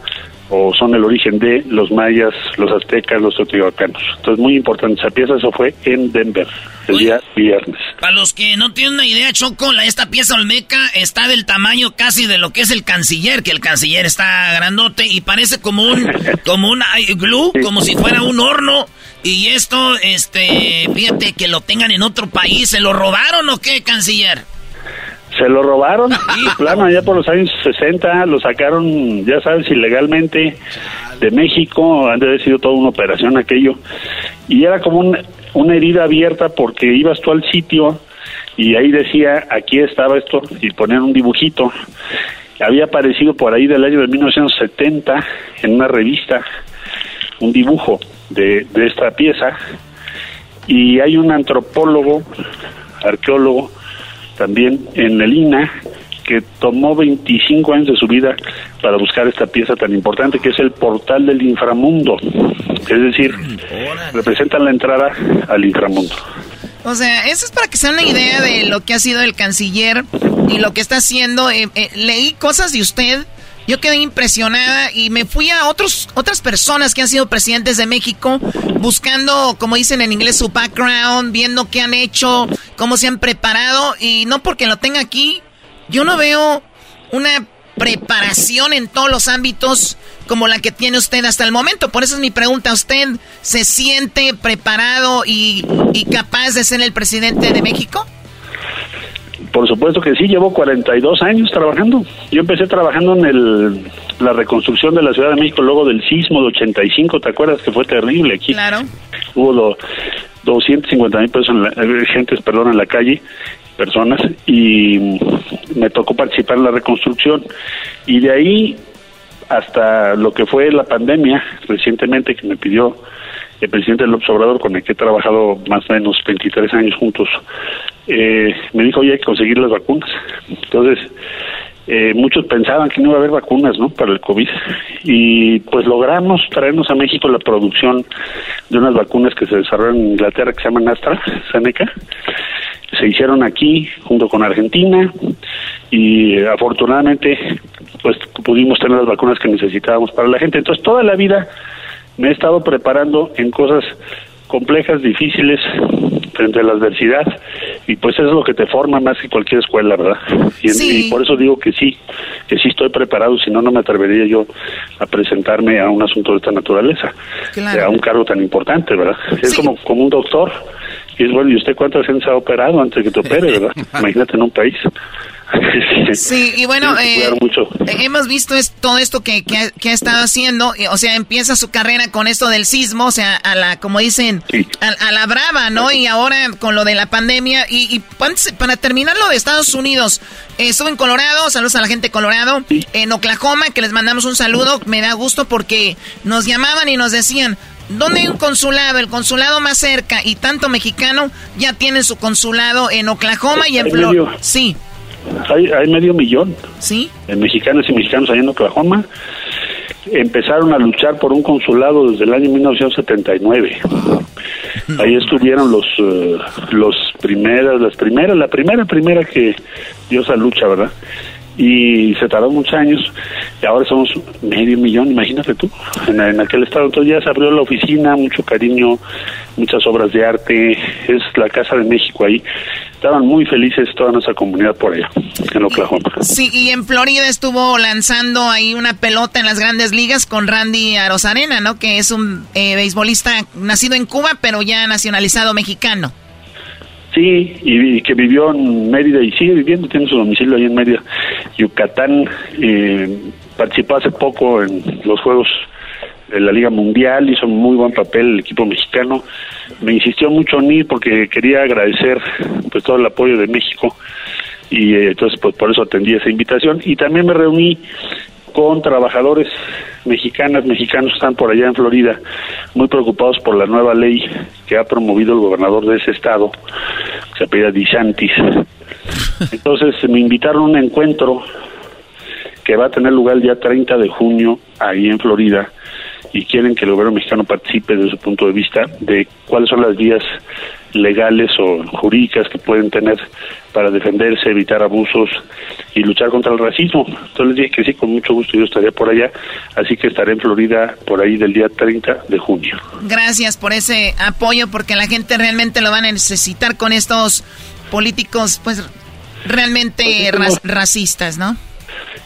o son el origen de los mayas, los aztecas, los teotihuacanos. Entonces, muy importante esa pieza, eso fue en Denver, el día viernes. Para los que no tienen una idea, Choco, esta pieza olmeca está del tamaño casi de lo que es el canciller, que el canciller está grandote y parece como un, como un glue, como si fuera un horno. Y esto, este, fíjate que lo tengan en otro país, ¿se lo robaron o qué, canciller? Se lo robaron, y plano, allá por los años 60, lo sacaron, ya sabes, ilegalmente de México, han de haber sido toda una operación aquello, y era como una herida abierta porque ibas tú al sitio y ahí decía, aquí estaba esto, y ponían un dibujito, había aparecido por ahí del año de 1970 en una revista, un dibujo de, de esta pieza, y hay un antropólogo, arqueólogo, también en el INA, que tomó 25 años de su vida para buscar esta pieza tan importante que es el portal del inframundo. Es decir, representa la entrada al inframundo. O sea, eso es para que se den una idea de lo que ha sido el canciller y lo que está haciendo. Eh, eh, leí cosas de usted yo quedé impresionada y me fui a otros, otras personas que han sido presidentes de México buscando, como dicen en inglés, su background, viendo qué han hecho, cómo se han preparado y no porque lo tenga aquí, yo no veo una preparación en todos los ámbitos como la que tiene usted hasta el momento. Por eso es mi pregunta. ¿Usted se siente preparado y, y capaz de ser el presidente de México? Por supuesto que sí, llevo 42 años trabajando. Yo empecé trabajando en el, la reconstrucción de la Ciudad de México luego del sismo de 85, ¿te acuerdas que fue terrible aquí? Claro. Hubo 250 mil personas, eh, gentes, perdón, en la calle, personas, y me tocó participar en la reconstrucción. Y de ahí hasta lo que fue la pandemia recientemente que me pidió el presidente López Obrador, con el que he trabajado más o menos 23 años juntos, eh, me dijo, oye, hay que conseguir las vacunas. Entonces, eh, muchos pensaban que no iba a haber vacunas ¿no? para el COVID y pues logramos traernos a México la producción de unas vacunas que se desarrollaron en Inglaterra que se llaman AstraZeneca. Se hicieron aquí junto con Argentina y afortunadamente pues pudimos tener las vacunas que necesitábamos para la gente. Entonces toda la vida me he estado preparando en cosas complejas, difíciles, frente a la adversidad, y pues es lo que te forma más que cualquier escuela, ¿verdad? Y, por eso digo que sí, que sí estoy preparado, si no, no me atrevería yo a presentarme a un asunto de esta naturaleza, a un cargo tan importante, ¿verdad? Es como, como un doctor, y es bueno, ¿y usted cuántas veces ha operado antes de que te opere, verdad? Imagínate en un país. Sí, y bueno, eh, hemos visto todo esto que, ha, estado haciendo, o sea, empieza su carrera con esto del sismo, o sea, a la, como dicen, a, la brava, ¿no? Y ahora con lo de la pandemia, y, para terminar lo de Estados Unidos, eh, estuve en Colorado, saludos a la gente de Colorado, en Oklahoma, que les mandamos un saludo, me da gusto porque nos llamaban y nos decían, ¿Dónde hay un consulado? El consulado más cerca y tanto mexicano ya tienen su consulado en Oklahoma y en Florida. Sí. Hay, hay medio millón ¿Sí? de mexicanos y mexicanos allá en Oklahoma. Empezaron a luchar por un consulado desde el año 1979. Ahí estuvieron los eh, los primeras, las primeras, la primera primera que dio esa lucha, ¿verdad? Y se tardó muchos años y ahora somos medio millón, imagínate tú, en, en, aquel estado. Entonces ya se abrió la oficina, mucho cariño, muchas obras de arte, es la Casa de México ahí. Estaban muy felices toda nuestra comunidad por allá, en Oklahoma. Sí, y en Florida estuvo lanzando ahí una pelota en las grandes ligas con Randy Arozarena, ¿no? Que es un eh, beisbolista nacido en Cuba, pero ya nacionalizado mexicano. Sí, y, que vivió en Mérida y sigue viviendo, tiene su domicilio ahí en Mérida, Yucatán. Eh, participó hace poco en los Juegos de la Liga Mundial, hizo muy buen papel el equipo mexicano. Me insistió mucho en ir porque quería agradecer pues todo el apoyo de México y eh, entonces pues por eso atendí esa invitación y también me reuní con trabajadores mexicanas, mexicanos están por allá en Florida, muy preocupados por la nueva ley que ha promovido el gobernador de ese estado, que se apellida DeSantis. Entonces me invitaron a un encuentro que va a tener lugar el día 30 de junio ahí en Florida y quieren que el gobierno mexicano participe desde su punto de vista de cuáles son las vías legales o jurídicas que pueden tener para defenderse, evitar abusos y luchar contra el racismo. Entonces les dije que sí, con mucho gusto yo estaría por allá, así que estaré en Florida por ahí del día 30 de junio. Gracias por ese apoyo, porque la gente realmente lo va a necesitar con estos políticos, pues realmente pues racistas, ¿no?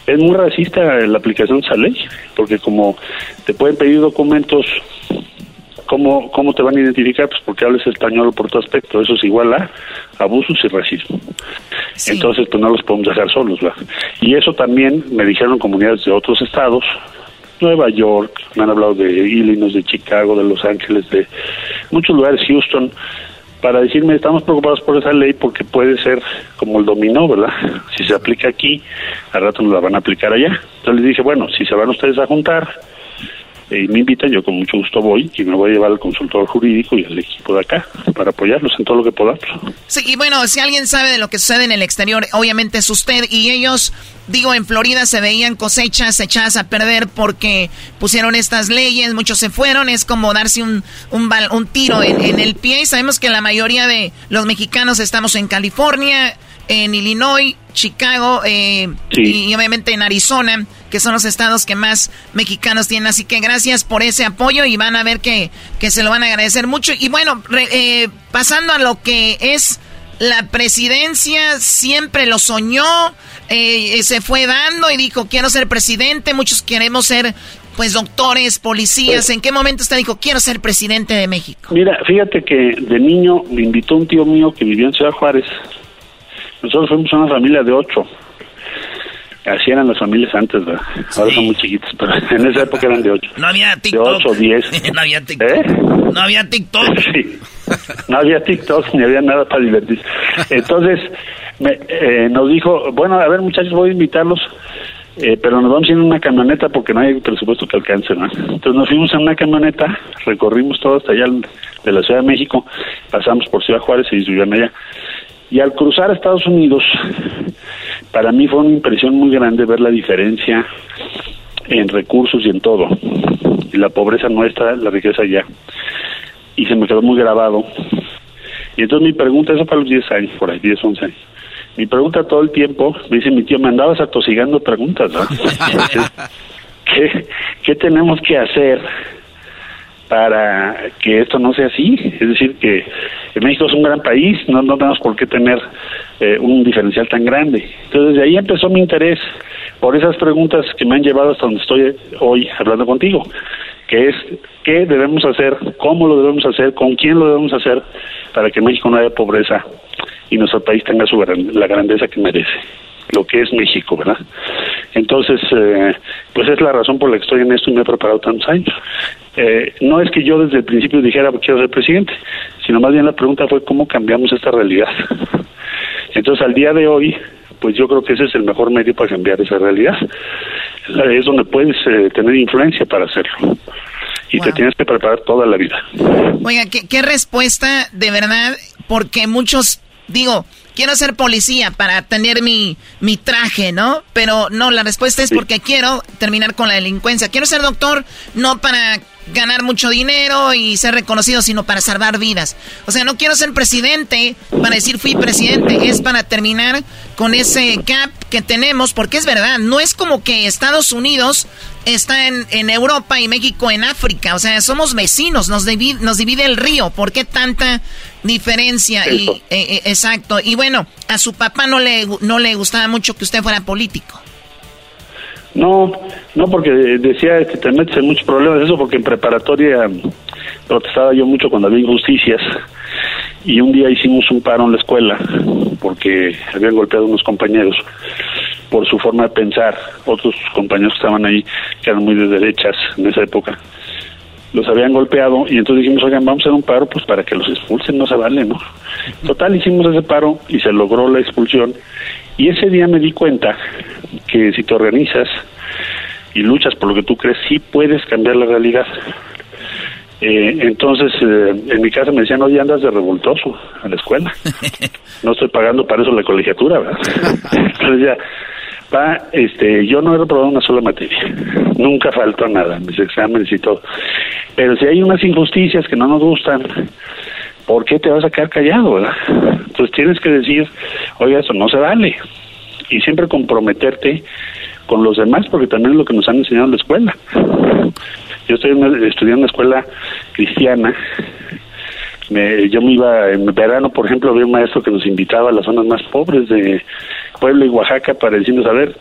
Es muy racista la aplicación de esa ley, porque como te pueden pedir documentos ¿Cómo, ¿Cómo te van a identificar? Pues porque hables español por tu aspecto. Eso es igual a abusos y racismo. Entonces, pues no los podemos dejar solos. ¿verdad? Y eso también me dijeron comunidades de otros estados, Nueva York, me han hablado de Illinois, de Chicago, de Los Ángeles, de muchos lugares, Houston, para decirme, estamos preocupados por esa ley porque puede ser como el dominó, ¿verdad? Si se aplica aquí, al rato nos la van a aplicar allá. Entonces les dije, bueno, si se van ustedes a juntar, y me invitan, yo con mucho gusto voy y me voy a llevar al consultor jurídico y al equipo de acá para apoyarlos en todo lo que podamos. Sí, y bueno, si alguien sabe de lo que sucede en el exterior, obviamente es usted y ellos, digo, en Florida se veían cosechas echadas a perder porque pusieron estas leyes, muchos se fueron, es como darse un, un, un tiro en, en el pie y sabemos que la mayoría de los mexicanos estamos en California, en Illinois, Chicago eh, y, obviamente en Arizona, que son los estados que más mexicanos tienen. Así que gracias por ese apoyo y van a ver que, que se lo van a agradecer mucho. Y bueno, eh, pasando a lo que es la presidencia, siempre lo soñó, eh, se fue dando y dijo, quiero ser presidente, muchos queremos ser pues doctores, policías, ¿en qué momento usted dijo, quiero ser presidente de México? Mira, fíjate que de niño me invitó un tío mío que vivió en Ciudad Juárez nosotros fuimos una familia de ocho. Así eran las familias antes, ¿verdad? Ahora son muy chiquitas, pero en esa época eran de ocho. No había TikTok. De ocho, diez. no había TikTok. ¿Eh? No había TikTok. Sí. No había TikTok ni había nada para divertirse. Entonces, me, eh, nos dijo, bueno, a ver muchachos, voy a invitarlos, eh, pero nos vamos en una camioneta porque no hay presupuesto que alcance, ¿no? Entonces nos fuimos en una camioneta, recorrimos todo hasta allá de la Ciudad de México, pasamos por Ciudad Juárez y subieron allá. Y al cruzar Estados Unidos, para mí fue una impresión muy grande ver la diferencia en recursos y en todo. La pobreza nuestra, la riqueza allá. Y se me quedó muy grabado. Y entonces mi pregunta, eso para los 10 años, por ahí, 10, 11 años. Mi pregunta todo el tiempo, me dice mi tío, me andabas atosigando preguntas, ¿no? ¿qué, ¿Qué tenemos que hacer para que esto no sea así. Es decir, que, México es un gran país, no, no tenemos por qué tener eh, un diferencial tan grande. Entonces, de ahí empezó mi interés por esas preguntas que me han llevado hasta donde estoy hoy hablando contigo, que es qué debemos hacer, cómo lo debemos hacer, con quién lo debemos hacer para que México no haya pobreza y nuestro país tenga su la grandeza que merece lo que es México, ¿verdad? Entonces, eh, pues es la razón por la que estoy en esto y me he preparado tantos años. Eh, no es que yo desde el principio dijera quiero ser presidente, sino más bien la pregunta fue cómo cambiamos esta realidad. Entonces, al día de hoy, pues yo creo que ese es el mejor medio para cambiar esa realidad. Es donde puedes eh, tener influencia para hacerlo. Y te tienes que preparar toda la vida. Oiga, ¿qué, qué respuesta de verdad, porque muchos, digo, quiero ser policía para tener mi, mi traje, ¿no? Pero no, la respuesta es porque quiero terminar con la delincuencia. Quiero ser doctor no para ganar mucho dinero y ser reconocido, sino para salvar vidas. O sea, no quiero ser presidente para decir fui presidente, es para terminar con ese gap que tenemos, porque es verdad, no es como que Estados Unidos está en, en Europa y México en África, o sea, somos vecinos, nos divide, nos divide el río, ¿por qué tanta diferencia? Y, eh, eh, exacto, y bueno, a su papá no le, no le gustaba mucho que usted fuera político. No, no, porque decía que te metes en muchos problemas, eso porque en preparatoria protestaba yo mucho cuando había injusticias y un día hicimos un paro en la escuela porque habían golpeado a unos compañeros por su forma de pensar, otros compañeros que estaban ahí que eran muy de derechas en esa época los habían golpeado y entonces dijimos, oigan, vamos a hacer un paro pues para que los expulsen, no se vale, ¿no? Total, hicimos ese paro y se logró la expulsión y ese día me di cuenta que si te organizas y luchas por lo que tú crees, sí puedes cambiar la realidad. Eh, entonces, eh, en mi casa me decían, oye, andas de revoltoso a la escuela. No estoy pagando para eso la colegiatura, ¿verdad? Entonces ya, va, este, yo no he reprobado una sola materia. Nunca faltó nada, mis exámenes y todo. Pero si hay unas injusticias que no nos gustan, ¿por qué te vas a quedar callado, verdad? Entonces tienes que decir, oye, eso no se vale. Y siempre comprometerte con los demás, porque también es lo que nos han enseñado en la escuela. Yo estoy estudiando en una escuela cristiana. Me, yo me iba en verano, por ejemplo, había un maestro que nos invitaba a las zonas más pobres de Puebla y Oaxaca para decirnos, a ver,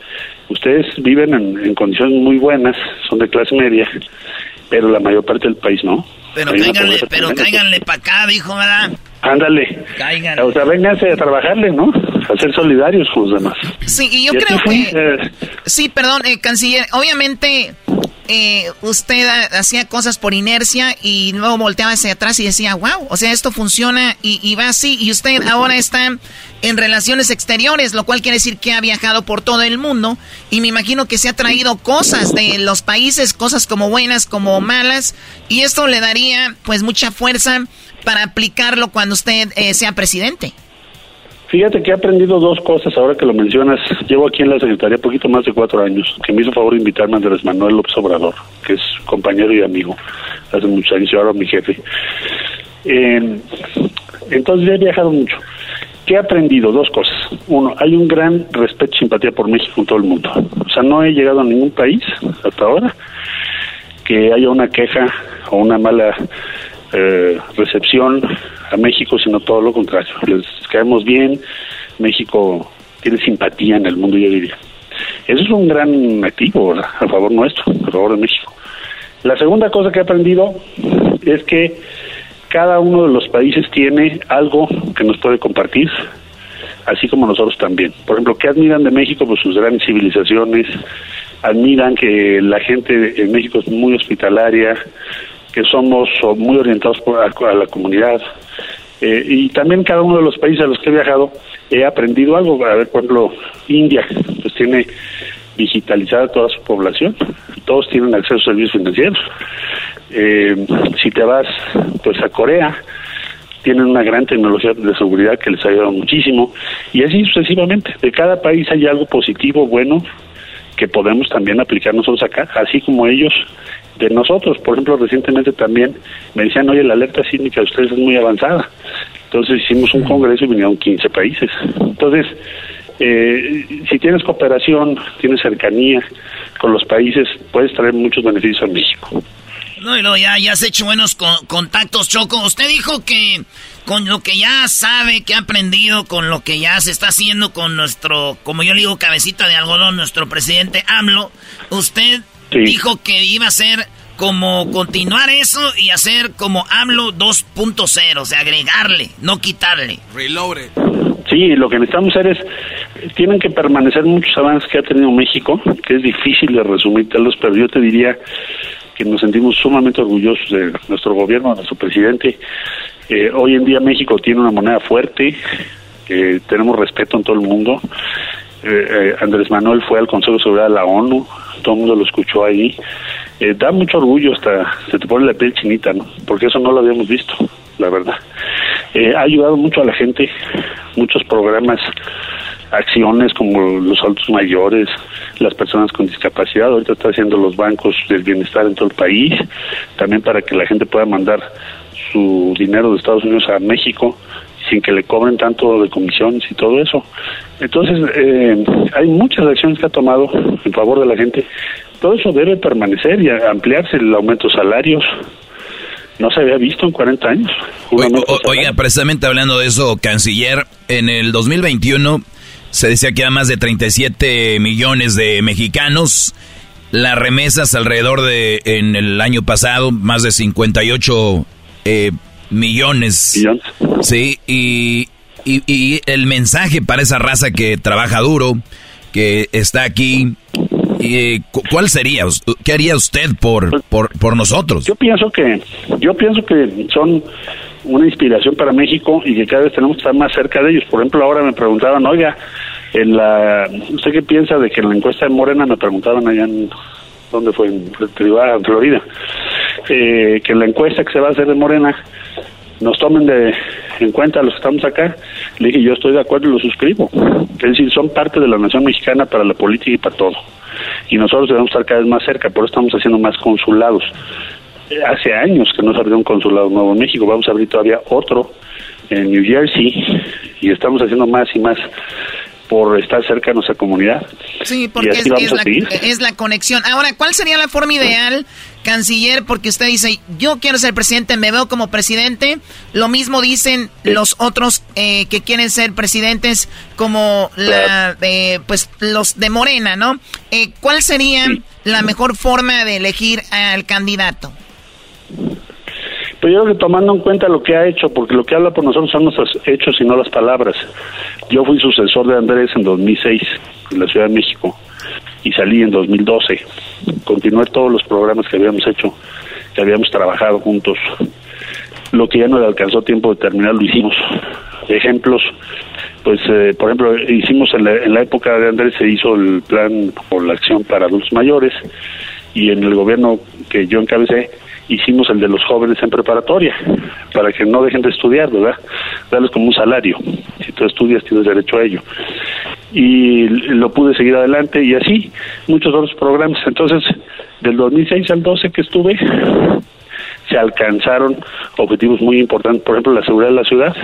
ustedes viven en, condiciones muy buenas, son de clase media, pero la mayor parte del país no. Pero cáiganle, pero cáiganle para acá, dijo, ¿verdad? Ándale. O sea, vénganse a trabajarle, ¿no? A ser solidarios con los demás. Sí, y yo creo que... Eh, sí, perdón, eh, canciller, obviamente eh, usted hacía cosas por inercia y luego volteaba hacia atrás y decía, wow, o sea, esto funciona y, va así. Y usted ahora está en relaciones exteriores, lo cual quiere decir que ha viajado por todo el mundo y me imagino que se ha traído cosas de los países, cosas como buenas, como malas, y esto le daría pues mucha fuerza para aplicarlo cuando usted eh, sea presidente. Fíjate que he aprendido dos cosas ahora que lo mencionas. Llevo aquí en la Secretaría poquito más de cuatro años, que me hizo favor invitarme Andrés Manuel López Obrador, que es compañero y amigo hace muchos años y ahora mi jefe. entonces he viajado mucho. ¿Qué he aprendido? Dos cosas. Uno, hay un gran respeto y simpatía por México en todo el mundo. O sea, no he llegado a ningún país hasta ahora que haya una queja o una mala eh, recepción a México, sino todo lo contrario. Les caemos bien, México tiene simpatía en el mundo, yo diría. Eso es un gran activo a favor nuestro, a favor de México. La segunda cosa que he aprendido es que cada uno de los países tiene algo que nos puede compartir, así como nosotros también. Por ejemplo, ¿qué admiran de México? Pues sus grandes civilizaciones, admiran que la gente en México es muy hospitalaria, que somos muy orientados a, la comunidad. Eh, y también cada uno de los países a los que he viajado he aprendido algo. A ver, por ejemplo, India, pues tiene digitalizada toda su población, todos tienen acceso a servicios financieros. Eh, si te vas pues a Corea, tienen una gran tecnología de seguridad que les ha ayudado muchísimo y así sucesivamente. De cada país hay algo positivo, bueno, que podemos también aplicar nosotros acá, así como ellos de nosotros. Por ejemplo, recientemente también me decían, oye, la alerta sísmica de ustedes es muy avanzada. Entonces hicimos un congreso y vinieron 15 países. Entonces, eh, si tienes cooperación, tienes cercanía con los países, puedes traer muchos beneficios a México. No, y luego ya, ya has hecho buenos contactos, Choco. Usted dijo que con lo que ya sabe, que ha aprendido, con lo que ya se está haciendo con nuestro, como yo le digo, cabecita de algodón, nuestro presidente AMLO, usted dijo que iba a ser como continuar eso y hacer como AMLO 2.0, o sea, agregarle, no quitarle. Reloaded. Sí, lo que necesitamos hacer es, tienen que permanecer muchos avances que ha tenido México, que es difícil de resumírtelos, pero yo te diría que nos sentimos sumamente orgullosos de nuestro gobierno, de nuestro presidente. Eh, hoy en día México tiene una moneda fuerte, eh, tenemos respeto en todo el mundo. Eh, eh, Andrés Manuel fue al Consejo de Seguridad de la ONU, todo el mundo lo escuchó ahí. Da mucho orgullo, hasta se te pone la piel chinita, ¿no? Porque eso no lo habíamos visto, la verdad. Eh, ha ayudado mucho a la gente, muchos programas, acciones como los adultos mayores, las personas con discapacidad. Ahorita está haciendo los bancos del bienestar en todo el país, también para que la gente pueda mandar su dinero de Estados Unidos a México sin que le cobren tanto de comisiones y todo eso. Entonces, eh, hay muchas acciones que ha tomado en favor de la gente. Todo eso debe permanecer y ampliarse el aumento de salarios. No se había visto en 40 años. oiga, precisamente hablando de eso, canciller, en el 2021 se decía que había más de 37 millones de mexicanos. Las remesas alrededor de, en el año pasado, más de 58 eh, millones. Millones. Sí, y, y, el mensaje para esa raza que trabaja duro, que está aquí, eh, ¿cuál sería? ¿Qué haría usted por, por, por nosotros? Yo pienso que, yo pienso que son una inspiración para México y que cada vez tenemos que estar más cerca de ellos. Por ejemplo, ahora me preguntaban, oiga, en la, ¿usted qué piensa de que en la encuesta de Morena me preguntaban allá en, ¿dónde fue? En Florida, eh, que en la encuesta que se va a hacer de Morena nos tomen de en cuenta los que estamos acá. Le dije, yo estoy de acuerdo y lo suscribo. Es decir, son parte de la nación mexicana para la política y para todo. Y nosotros debemos estar cada vez más cerca, por eso estamos haciendo más consulados. Hace años que no se abrió un consulado nuevo en México, vamos a abrir todavía otro en New Jersey y estamos haciendo más y más por estar cerca de nuestra comunidad. Sí, porque es, la, es, la, conexión. Ahora, ¿cuál sería la forma ideal, canciller? Porque usted dice, yo quiero ser presidente, me veo como presidente. Lo mismo dicen los otros eh, que quieren ser presidentes, como la, pues los de Morena, ¿no? Eh, ¿Cuál sería la mejor forma de elegir al candidato? Pero yo creo que tomando en cuenta lo que ha hecho, porque lo que habla por nosotros son nuestros hechos y no las palabras. Yo fui sucesor de Andrés en 2006 en la Ciudad de México y salí en 2012. Continué todos los programas que habíamos hecho, que habíamos trabajado juntos. Lo que ya no le alcanzó tiempo de terminar lo hicimos. Ejemplos, pues eh, por ejemplo, hicimos en la, en la época de Andrés se hizo el plan por la acción para adultos mayores y en el gobierno que yo encabecé hicimos el de los jóvenes en preparatoria, para que no dejen de estudiar, ¿verdad? Darles como un salario. Si tú estudias, tienes derecho a ello. Y lo pude seguir adelante y así muchos otros programas. Entonces, del 2006 al 12 que estuve, se alcanzaron objetivos muy importantes. Por ejemplo, la seguridad de la ciudad.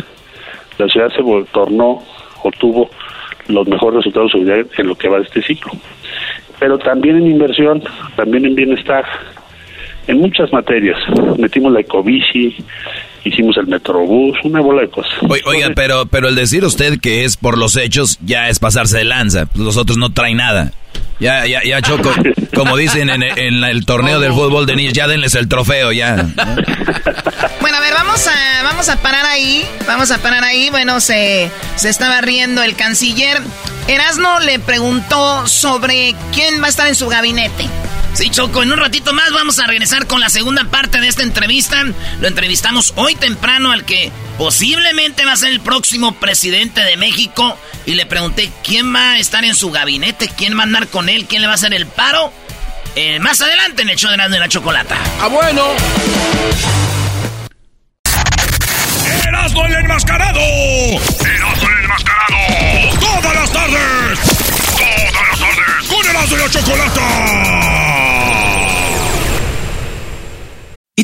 La ciudad se tornó o tuvo los mejores resultados seguridad en lo que va de este ciclo. Pero también en inversión, también en bienestar, en muchas materias. Metimos la ecobici, hicimos el metrobús, una bola de cosas. oiga, pero, pero el decir usted que es por los hechos ya es pasarse de lanza. Los otros no traen nada. Ya, ya, ya, Choco. Como dicen en, el torneo del fútbol de niños, ya denles el trofeo, ya. Bueno, a ver, vamos a, vamos a parar ahí. Vamos a parar ahí. Bueno, se, se estaba riendo el canciller. Erasmo le preguntó sobre quién va a estar en su gabinete. Sí, Choco, en un ratito más vamos a regresar con la segunda parte de esta entrevista. Lo entrevistamos hoy temprano al que posiblemente va a ser el próximo presidente de México. Y le pregunté quién va a estar en su gabinete, quién va a andar con él, quién le va a hacer el paro. Eh, más adelante en el show de la, de la chocolata. ¡Ah, bueno! ¡Erasmo el enmascarado! ¡Erasmo el enmascarado! ¡Todas las tardes! ¡Todas las tardes! ¡Con Erasmo y la chocolata!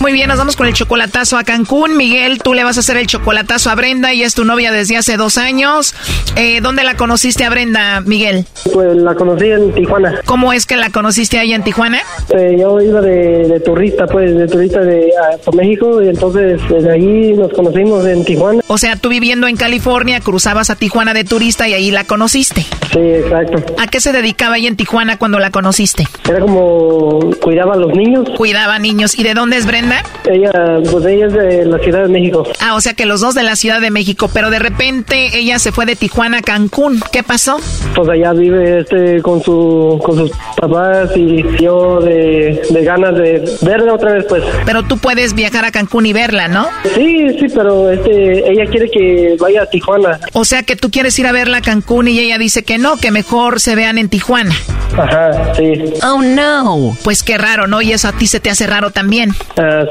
Muy bien, nos vamos con el chocolatazo a Cancún. Miguel, tú le vas a hacer el chocolatazo a Brenda y es tu novia desde hace dos años. Eh, ¿Dónde la conociste a Brenda, Miguel? Pues la conocí en Tijuana. ¿Cómo es que la conociste ahí en Tijuana? Eh, yo iba de, turista, pues, de turista de por México y entonces desde ahí nos conocimos en Tijuana. O sea, tú viviendo en California, cruzabas a Tijuana de turista y ahí la conociste. Sí, exacto. ¿A qué se dedicaba ahí en Tijuana cuando la conociste? Era como cuidaba a los niños. Cuidaba niños. ¿Y de dónde es Brenda? Ella, pues ella es de la Ciudad de México. Ah, o sea que los dos de la Ciudad de México, pero de repente ella se fue de Tijuana a Cancún. ¿Qué pasó? Pues allá vive este con su con sus papás y yo de, de ganas de verla otra vez, pues. Pero tú puedes viajar a Cancún y verla, ¿no? Sí, sí, pero este ella quiere que vaya a Tijuana. O sea que tú quieres ir a verla a Cancún y ella dice que no, que mejor se vean en Tijuana. Ajá, sí. Oh no. Pues qué raro, ¿no? Y eso a ti se te hace raro también.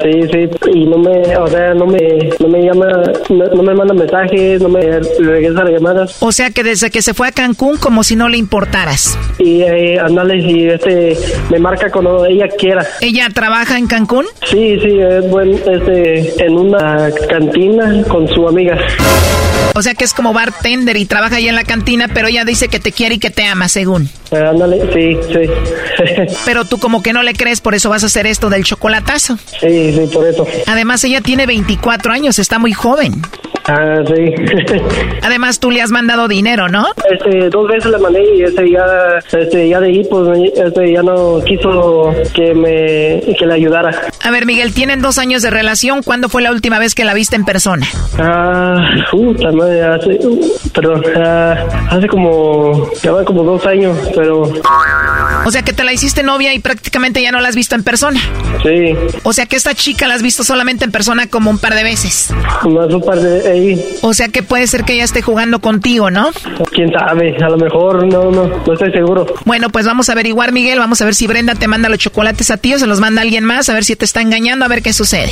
Sí, sí. Y no me, o sea, no me, no me llama, no, me manda mensajes, no me regresa las llamadas. O sea que desde que se fue a Cancún como si no le importaras. Y eh, andale, y este, me marca cuando ella quiera. ¿Ella trabaja en Cancún? Sí, sí, es buen, este, en una cantina con su amiga. O sea que es como bartender y trabaja ahí en la cantina, pero ella dice que te quiere y que te ama, según. Eh, ándale, sí, sí. pero tú como que no le crees, por eso vas a hacer esto del chocolatazo. Sí, sí, por eso. Además, ella tiene 24 años, está muy joven. Ah, sí. Además, tú le has mandado dinero, ¿no? Este, dos veces le mandé y este ya, este, ya de ahí, pues, este, ya no quiso que me, que le ayudara. A ver, Miguel, tienen dos años de relación. ¿Cuándo fue la última vez que la viste en persona? Ah, puta madre, hace, perdón, ah, hace como, ya va como dos años, pero... O sea que te la hiciste novia y prácticamente ya no la has visto en persona. Sí. O sea que esta chica la has visto solamente en persona como un par de veces. Más un par de o sea que puede ser que ella esté jugando contigo, ¿no? Quién sabe, a lo mejor no, no, no estoy seguro. Bueno, pues vamos a averiguar, Miguel, vamos a ver si Brenda te manda los chocolates a ti o se los manda alguien más, a ver si te está engañando, a ver qué sucede.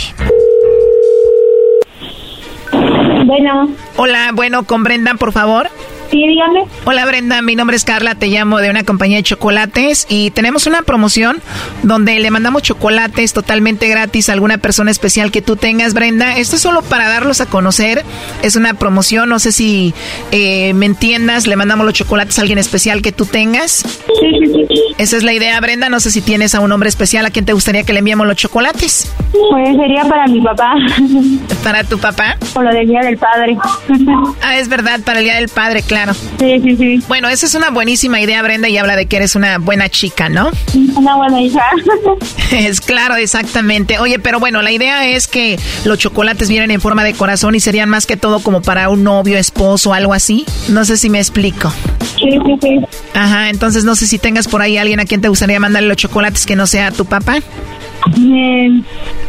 Bueno. Hola, bueno, con Brenda, por favor. Sí, dígame. Hola Brenda, mi nombre es Carla, te llamo de una compañía de chocolates y tenemos una promoción donde le mandamos chocolates totalmente gratis a alguna persona especial que tú tengas, Brenda. Esto es solo para darlos a conocer, es una promoción, no sé si eh, me entiendas, le mandamos los chocolates a alguien especial que tú tengas. Sí, sí, sí. Esa es la idea, Brenda, no sé si tienes a un hombre especial a quien te gustaría que le enviemos los chocolates. Pues sería para mi papá. ¿Para tu papá? O lo del Día del Padre. ah, es verdad, para el Día del Padre, claro. Claro. Sí, sí, sí. Bueno, esa es una buenísima idea, Brenda, y habla de que eres una buena chica, ¿no? Una buena hija. es claro, exactamente. Oye, pero bueno, la idea es que los chocolates vienen en forma de corazón y serían más que todo como para un novio, esposo, algo así. No sé si me explico. Sí, sí, sí. Ajá, entonces no sé si tengas por ahí alguien a quien te gustaría mandarle los chocolates que no sea tu papá.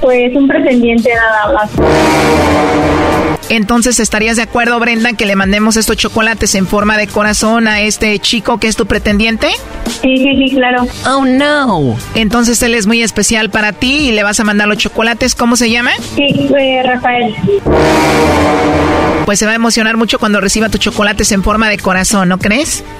pues un pretendiente nada más. Entonces, ¿estarías de acuerdo, Brenda, que le mandemos estos chocolates en forma de corazón a este chico que es tu pretendiente? Sí, sí, sí, claro. Oh, no. Entonces, él es muy especial para ti y le vas a mandar los chocolates. ¿Cómo se llama? Sí, eh, Rafael. Pues se va a emocionar mucho cuando reciba tus chocolates en forma de corazón, ¿no crees?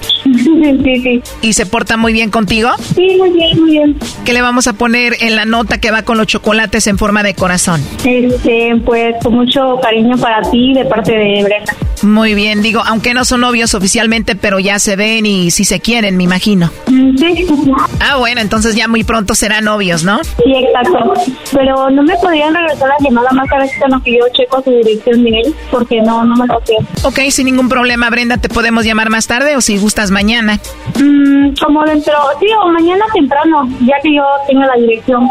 Sí, sí. ¿Y se porta muy bien contigo? Sí, muy bien, muy bien. ¿Qué le vamos a poner en la nota que va con los chocolates en forma de corazón? Este, pues con mucho cariño para ti de parte de Brenda. Muy bien, digo, aunque no son novios oficialmente, pero ya se ven y si se quieren, me imagino. Sí. Ah, bueno, entonces ya muy pronto serán novios, ¿no? Sí, exacto. Pero no me podrían regresar la llamada más a no que yo checo su dirección de él, porque no, no me lo sé. Ok, sin ningún problema, Brenda, te podemos llamar más tarde o si gustas mañana. Mm, como dentro, sí, o mañana temprano, ya que yo tenga la dirección.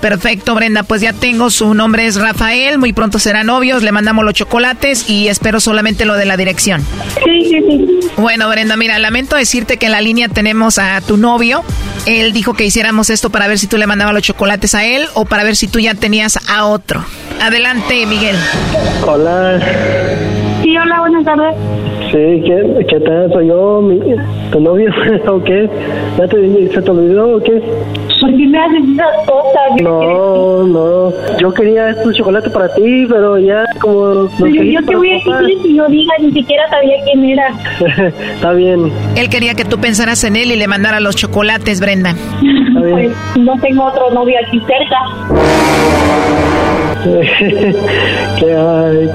Perfecto, Brenda, pues ya tengo su nombre es Rafael, muy pronto serán novios, le mandamos los chocolates y espero solamente lo de la dirección. Sí, sí, sí. Bueno, Brenda, mira, lamento decirte que en la línea tenemos a tu novio. Él dijo que hiciéramos esto para ver si tú le mandabas los chocolates a él o para ver si tú ya tenías a otro. Adelante, Miguel. Hola. Sí, hola, buenas tardes. Sí, ¿qué, qué tal? Soy yo, mi, tu novio, ¿o qué? ¿Ya te, ¿Se te olvidó o qué? ¿Por qué me haces esas cosas? No, no. Yo quería estos chocolates para ti, pero ya como... Pero yo te voy a decir si yo diga, ni siquiera sabía quién era. Está bien. Él quería que tú pensaras en él y le mandara los chocolates, Brenda. Pues no tengo otro novio aquí cerca. Qué ay,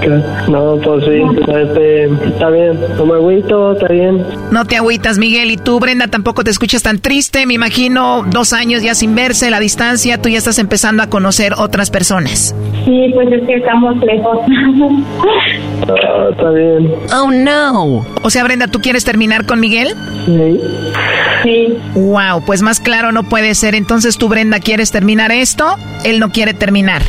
no, pues sí, este, está bien, no me agüito, está bien. No te agüitas, Miguel, y tú, Brenda, tampoco te escuchas tan triste, me imagino, dos años ya sin verse, la distancia, tú ya estás empezando a conocer otras personas. Sí, pues es que estamos lejos. Ah, está bien. Oh, no. O sea, Brenda, ¿tú quieres terminar con Miguel? Sí. Sí. Wow, pues más claro no puede ser. Entonces tú, Brenda, ¿quieres terminar esto? Él no quiere terminar.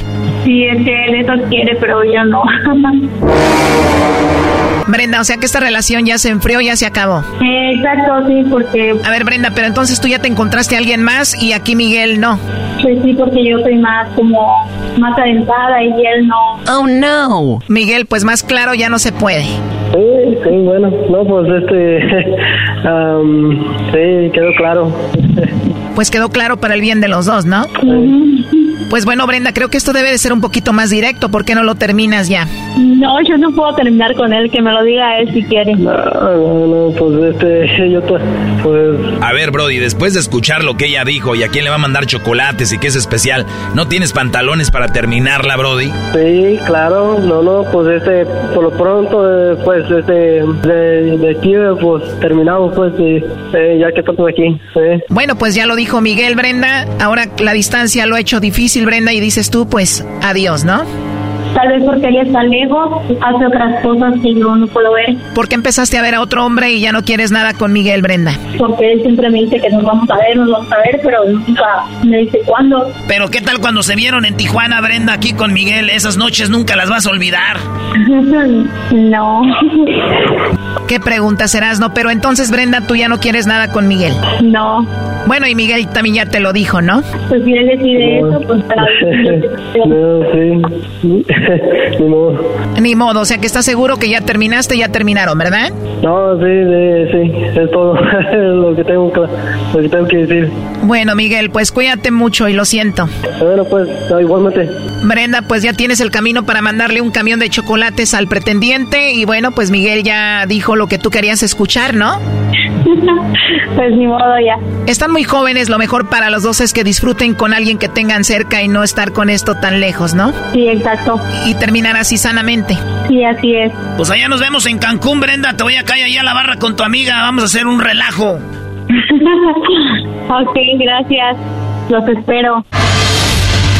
Sí, es que él eso quiere, pero yo no. Brenda, o sea que esta relación ya se enfrió, ya se acabó. exacto, sí, porque... A ver, Brenda, pero entonces tú ya te encontraste a alguien más y aquí Miguel no. Pues sí, porque yo soy más como más adentrada y él no. Oh, no. Miguel, pues más claro ya no se puede. Sí, sí, bueno, no, pues este, sí, quedó claro. Pues quedó claro para el bien de los dos, ¿no? Pues bueno, Brenda, creo que esto debe de ser un poquito más directo. ¿Por qué no lo terminas ya? No, yo no puedo terminar con él, que me lo diga él si quiere. No, no, no, pues este, yo pues... A ver, Brody, después de escuchar lo que ella dijo y a quién le va a mandar chocolates y qué es especial, ¿no tienes pantalones para terminarla, Brody? Sí, claro, no, no, pues este, por lo pronto, eh, pues este, de, de aquí, pues terminamos, pues, eh, ya que estamos aquí. Bueno, pues ya lo dijo Miguel, Brenda, ahora la distancia lo ha hecho difícil, Brenda, y dices tú, pues, adiós, ¿no? Tal vez porque ella está lejos, hace otras cosas que yo no puedo ver. ¿Por qué empezaste a ver a otro hombre y ya no quieres nada con Miguel, Brenda? Porque él siempre me dice que nos vamos a ver, nos vamos a ver, pero nunca me dice cuándo. Pero ¿qué tal cuando se vieron en Tijuana, Brenda, aquí con Miguel? Esas noches nunca las vas a olvidar. no. ¿Qué pregunta serás, no? Pero entonces, Brenda, tú ya no quieres nada con Miguel. No. Bueno, y Miguel también ya te lo dijo, ¿no? Pues si él decide eso, pues para... no, sí. Ni modo. Ni modo, o sea que estás seguro que ya terminaste, ya terminaron, ¿verdad? No, sí, sí, sí, es todo lo, que tengo, lo que tengo que decir. Bueno, Miguel, pues cuídate mucho y lo siento. Bueno, pues, igualmente. Brenda, pues ya tienes el camino para mandarle un camión de chocolates al pretendiente y bueno, pues Miguel ya dijo lo que tú querías escuchar, ¿no? pues ni modo ya. Están muy jóvenes, lo mejor para los dos es que disfruten con alguien que tengan cerca y no estar con esto tan lejos, ¿no? Sí, exacto. Y terminar así sanamente. Sí, así es. Pues allá nos vemos en Cancún, Brenda. Te voy a caer allá a la barra con tu amiga. Vamos a hacer un relajo. ok, gracias. Los espero.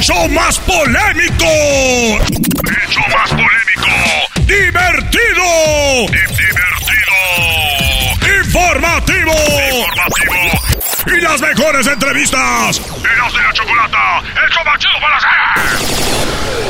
¡El show más polémico! ¡El show más polémico! ¡Divertido! ¡Divertido! ¡Informativo! ¡Informativo! ¡Y las mejores entrevistas! ¡Eras de la chocolata! ¡El show más chido para hacer!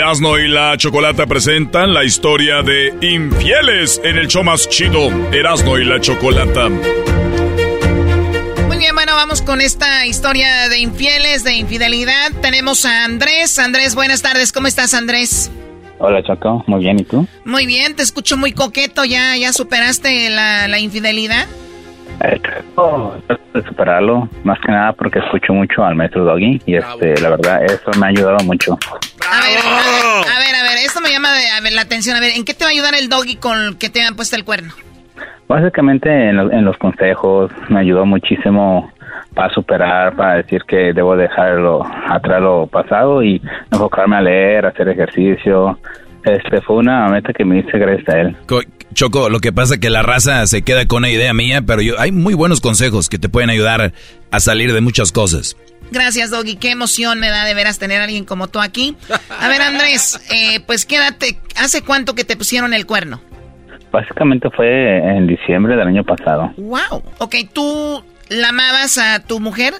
Erasno y la Chocolata presentan la historia de infieles en el show más chido, Erasno y la Chocolata. Muy bien, bueno, vamos con esta historia de infieles, de infidelidad. Tenemos a Andrés. Andrés, buenas tardes. ¿Cómo estás, Andrés? Hola, Choco. Muy bien, ¿y tú? Muy bien, te escucho muy coqueto. ¿Ya, ya superaste la, la infidelidad? Eh, trato de superarlo, más que nada porque escucho mucho al maestro Doggy y este, la verdad, eso me ha ayudado mucho. A ver, a ver, a ver, esto me llama de, a ver, la atención. A ver, ¿en qué te va a ayudar el Doggy con que te han puesto el cuerno? Básicamente en, lo- en los consejos me ayudó muchísimo para superar, para decir que debo dejarlo atrás lo pasado y enfocarme a leer, hacer ejercicio, Este fue una meta que me hice gracias a él. Choco, lo que pasa es que la raza se queda con una idea mía, pero yo hay muy buenos consejos que te pueden ayudar a salir de muchas cosas. Gracias, Doggy. Qué emoción me da de veras tener a alguien como tú aquí. A ver, Andrés, eh, pues quédate. ¿Hace cuánto que te pusieron el cuerno? Básicamente fue en diciembre del año pasado. Wow. Ok, ¿tú la amabas a tu mujer?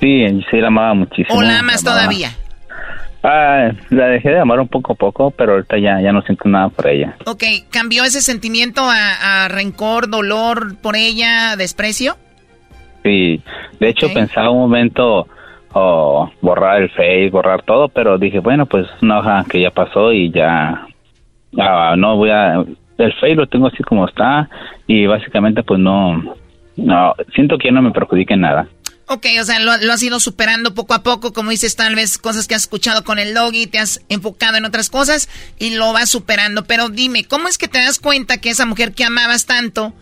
Sí, sí la amaba muchísimo. ¿O la amas todavía? Ah, la dejé de amar un poco a poco, pero ahorita ya, ya no siento nada por ella. Ok, ¿cambió ese sentimiento a, rencor, dolor por ella, desprecio? Sí, de hecho pensaba un momento borrar el Face, borrar todo, pero dije, bueno, pues una hoja que ya pasó y ya, no voy a... El Face lo tengo así como está y básicamente pues no, no, siento que no me perjudique en nada. Ok, o sea, lo, has ido superando poco a poco, como dices, tal vez cosas que has escuchado con el doggy, te has enfocado en otras cosas y lo vas superando. Pero dime, ¿cómo es que te das cuenta que esa mujer que amabas tanto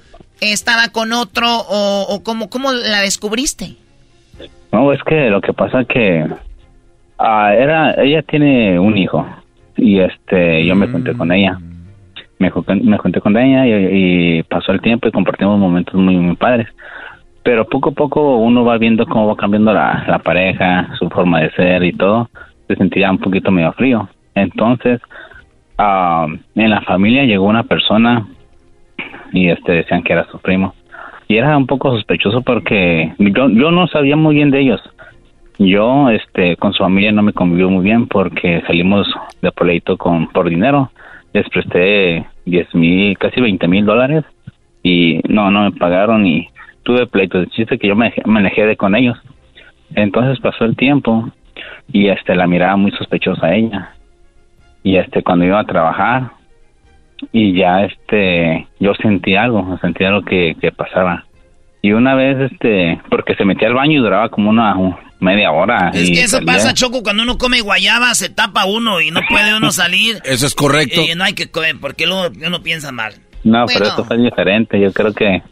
estaba con otro o, cómo, la descubriste? No, es que lo que pasa es que ah, era, ella tiene un hijo y este, yo me junté con ella. Me, junté con ella y, pasó el tiempo y compartimos momentos muy, muy padres pero poco a poco uno va viendo cómo va cambiando la, pareja, su forma de ser y todo, se sentía un poquito medio frío. Entonces, ah, en la familia llegó una persona y este decían que era su primo. Y era un poco sospechoso porque yo, yo no sabía muy bien de ellos. Yo este con su familia no me convivió muy bien porque salimos de pleito con por dinero. Les presté 10 mil, casi 20 mil dólares y no, no me pagaron y tuve pleitos de chiste que yo me, me alejé de con ellos. Entonces pasó el tiempo y este la miraba muy sospechosa a ella. Y este cuando iba a trabajar y ya este yo sentí algo, sentí algo que, que pasaba. Y una vez este porque se metía al baño y duraba como una media hora. Es que eso pasa, Choco, cuando uno come guayaba, se tapa uno y no puede uno salir. eso es correcto. Y no hay que comer, porque luego uno piensa mal. No, pero esto fue diferente. Yo creo que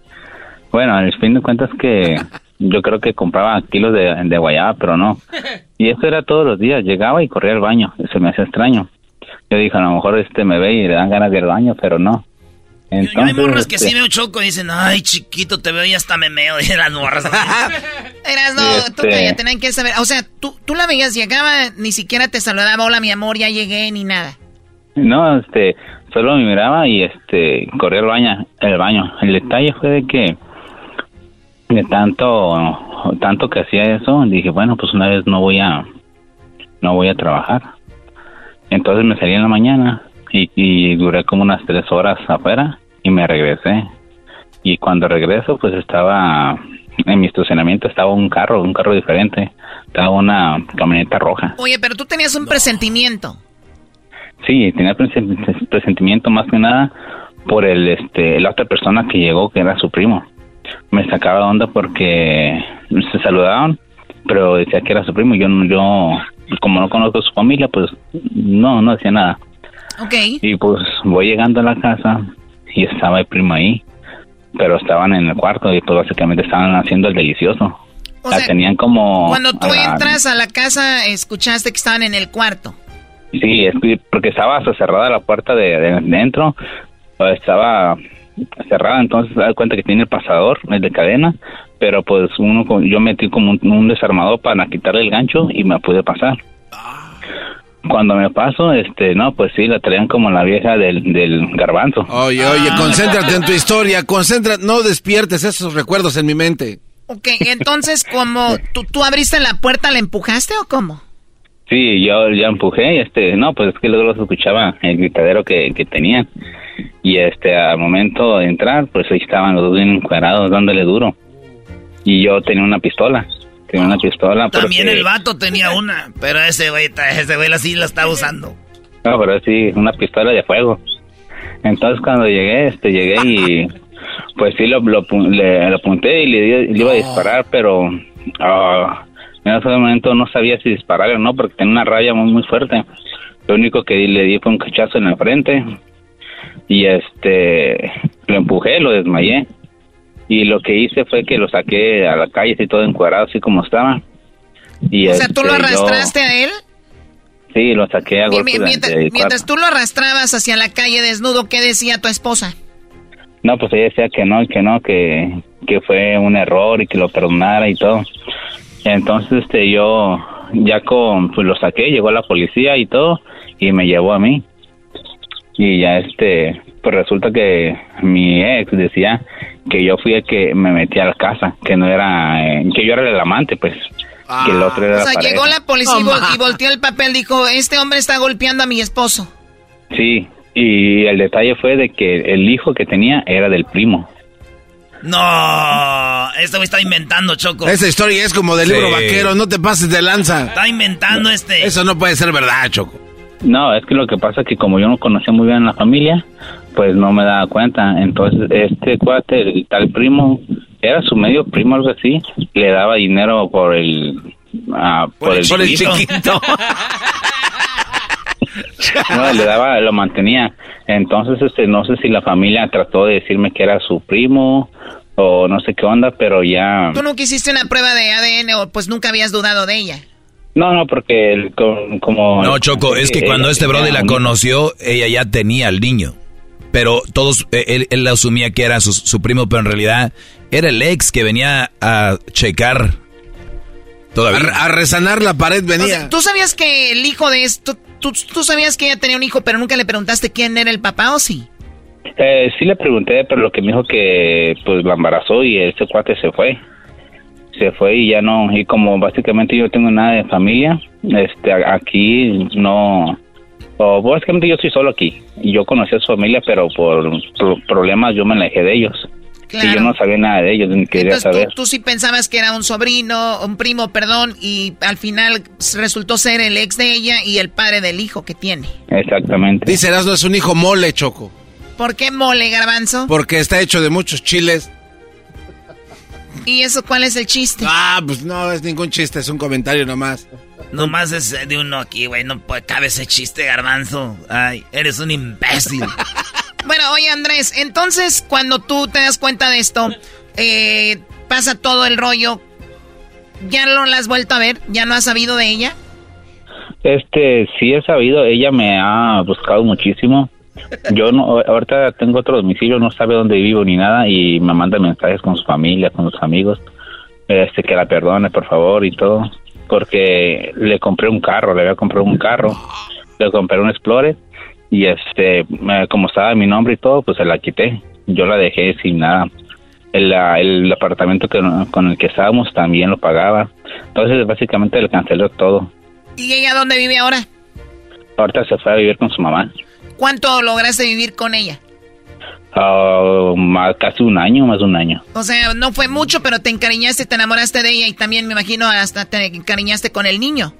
bueno, al fin de cuentas que yo creo que compraba kilos de, de guayaba, pero no. Y eso era todos los días. Llegaba y corría al baño. Se me hacía extraño. Yo dije, a lo mejor este me ve y le dan ganas de ir al baño, pero no. Entonces, yo, hay morras que este sí veo choco y dicen, ay, chiquito, te veo y hasta me meo. Y las morras. Eras, no, tú este tenían que saber. O sea, tú, tú la veías, llegaba, ni siquiera te saludaba, hola, mi amor, ya llegué, ni nada. No, este, solo me miraba y este, corría al baño, el baño. El detalle fue de que de tanto tanto que hacía eso dije bueno pues una vez no voy a no voy a trabajar. Entonces me salí en la mañana y, duré como unas tres horas afuera y me regresé. Y cuando regreso pues estaba en mi estacionamiento estaba un carro un carro diferente estaba una camioneta roja. Oye pero tú tenías un presentimiento. Sí tenía presentimiento más que nada por el este la otra persona que llegó que era su primo me sacaba de onda porque se saludaban, pero decía que era su primo. Yo, yo como no conozco su familia, pues no, no decía nada. Okay. Y pues voy llegando a la casa y estaba el primo ahí, pero estaban en el cuarto y pues básicamente estaban haciendo el delicioso. O sea, tenían como... Cuando tú entras a la casa, escuchaste que estaban en el cuarto. Sí, es porque estaba cerrada la puerta de, de dentro, estaba cerrada, entonces se da cuenta que tiene el pasador, el de cadena, pero pues uno yo metí como un, desarmador para quitarle el gancho y me pude pasar. Cuando me paso, este, no, pues sí, la traían como la vieja del, del garbanzo. Oye, oye, concéntrate en tu historia, concéntrate, no despiertes esos recuerdos en mi mente. Ok, entonces, como tú, tú abriste la puerta, ¿la empujaste o cómo? Sí, yo ya empujé, este, no, pues es que luego los escuchaba el gritadero que, que tenían. Y este, al momento de entrar, pues ahí estaban los dos bien encuadrados dándole duro. Y yo tenía una pistola. Tenía una pistola. También el vato tenía una, pero ese güey, ese güey así la estaba usando. No, pero sí, una pistola de fuego. Entonces cuando llegué, este, llegué y pues sí lo, lo, le, apunté y le, iba a disparar, pero ah, en ese momento no sabía si disparar o no porque tenía una raya muy, muy fuerte. Lo único que le di fue un cachazo en la frente y este lo empujé, lo desmayé y lo que hice fue que lo saqué a la calle así todo encuadrado así como estaba. Y o sea, ¿tú lo este, arrastraste a él? Sí, lo saqué a golpes mientras, mientras tú lo arrastrabas hacia la calle desnudo, ¿qué decía tu esposa? No, pues ella decía que no, que no, que, que fue un error y que lo perdonara y todo. Entonces, este, yo ya con, pues lo saqué, llegó la policía y todo, y me llevó a mí. Y ya, este, pues resulta que mi ex decía que yo fui el que me metí a la casa, que no era, eh, que yo era el amante, pues. que el otro era o sea, llegó la policía y volteó el papel, dijo, este hombre está golpeando a mi esposo. Sí, y el detalle fue de que el hijo que tenía era del primo. No, esto me está inventando, Choco. Esa historia es como del libro vaquero, no te pases de lanza. Está inventando este. Eso no puede ser verdad, Choco. No, es que lo que pasa es que como yo no conocía muy bien la familia, pues no me daba cuenta. Entonces, este cuate, el tal primo, era su medio primo, algo así, le daba dinero por el... Ah, por, el, chiquito. no, le daba, lo mantenía. Entonces, este, no sé si la familia trató de decirme que era su primo o no sé qué onda, pero ya... ¿Tú nunca hiciste una prueba de ADN o pues nunca habías dudado de ella? No, no, porque como... No, Choco, es que cuando este brother la conoció, ella ya tenía al niño. Pero todos, eh, él, él asumía que era su, primo, pero en realidad era el ex que venía a checar Todavía. A, resanar la pared venía. ¿Tú sabías que el hijo de esto, tú, tú, sabías que ella tenía un hijo, pero nunca le preguntaste quién era el papá o sí? Eh, sí le pregunté, pero lo que me dijo que pues la embarazó y ese cuate se fue. Se fue y ya no, y como básicamente yo tengo nada de familia, este aquí no, o básicamente yo estoy solo aquí. Y yo conocí a su familia, pero por, problemas yo me alejé de ellos. Y yo no sabía nada de ellos, ni quería saber. Tú, sí pensabas que era un sobrino, un primo, perdón, y al final resultó ser el ex de ella y el padre del hijo que tiene. Exactamente. Dice no es un hijo mole, Choco. ¿Por qué mole, garbanzo? Porque está hecho de muchos chiles. ¿Y eso cuál es el chiste? Ah, pues no es ningún chiste, es un comentario nomás. Nomás es de uno aquí, güey, no puede cabe ese chiste, garbanzo. Ay, eres un imbécil. bueno, oye Andrés, entonces cuando tú te das cuenta de esto, eh, pasa todo el rollo, ¿ya no la has vuelto a ver? ¿Ya no has sabido de ella? Este, sí he sabido, ella me ha buscado muchísimo yo no, ahorita tengo otro domicilio, no sabe dónde vivo ni nada y me manda mensajes con su familia, con sus amigos, este que la perdone por favor y todo, porque le compré un carro, le había comprado un carro, le compré un Explorer y este, como estaba mi nombre y todo, pues se la quité, yo la dejé sin nada. El, el apartamento que, con el que estábamos también lo pagaba, entonces básicamente le canceló todo. ¿Y ella dónde vive ahora? Ahorita se fue a vivir con su mamá. ¿Cuánto lograste vivir con ella? Uh, más, casi un año, más de un año. O sea, no fue mucho, pero te encariñaste, te enamoraste de ella y también me imagino hasta te encariñaste con el niño.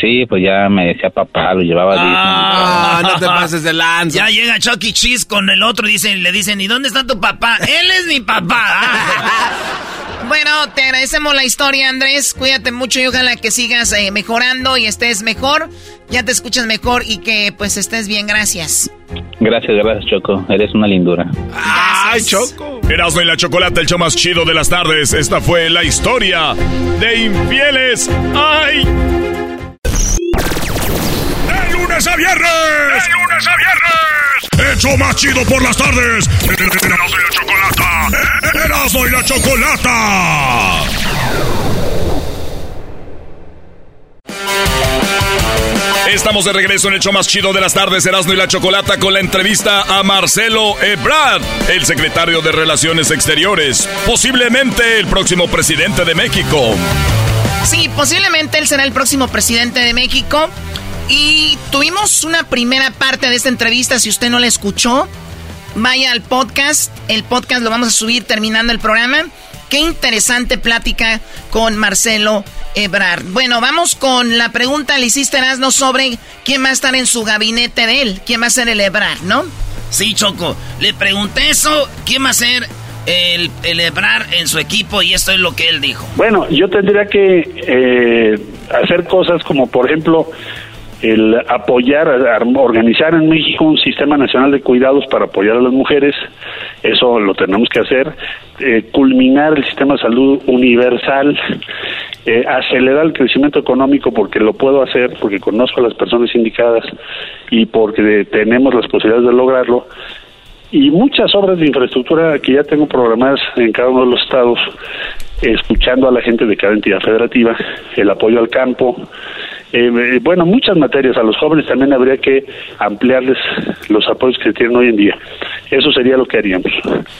Sí, pues ya me decía papá, lo llevaba ah, no te pases de lanza. Ya llega Chucky Cheese con el otro y dicen, le dicen, ¿y dónde está tu papá? Él es mi papá. bueno, te agradecemos la historia, Andrés. Cuídate mucho y ojalá que sigas eh, mejorando y estés mejor. Ya te escuchas mejor y que pues estés bien. Gracias. Gracias, gracias, Choco. Eres una lindura. ¡Ay, Choco! Erasmo y la Chocolate, el show más chido de las tardes. Esta fue la historia de infieles. ¡Ay! lunes a viernes. De lunes a viernes. Hecho más chido por las tardes. Erasmo y la chocolata. Erasmo y la chocolata. Estamos de regreso en el show más chido de las tardes, Erasmo y la Chocolata, con la entrevista a Marcelo Ebrard, el secretario de Relaciones Exteriores, posiblemente el próximo presidente de México. Sí, posiblemente él será el próximo presidente de México. Y tuvimos una primera parte de esta entrevista, si usted no la escuchó, vaya al podcast, el podcast lo vamos a subir terminando el programa. Qué interesante plática con Marcelo Ebrard. Bueno, vamos con la pregunta, le hiciste Erasno sobre quién va a estar en su gabinete de él, quién va a ser el Ebrard, ¿no? Sí, Choco, le pregunté eso, quién va a ser el, el Ebrard en su equipo y esto es lo que él dijo. Bueno, yo tendría que eh, hacer cosas como, por ejemplo, el apoyar, organizar en México un sistema nacional de cuidados para apoyar a las mujeres, eso lo tenemos que hacer, eh, culminar el sistema de salud universal eh, acelerar el crecimiento económico porque lo puedo hacer, porque conozco a las personas indicadas y porque tenemos las posibilidades de lograrlo. Y muchas obras de infraestructura que ya tengo programadas en cada uno de los estados, escuchando a la gente de cada entidad federativa, el apoyo al campo, eh, bueno, muchas materias. A los jóvenes también habría que ampliarles los apoyos que tienen hoy en día. Eso sería lo que haríamos.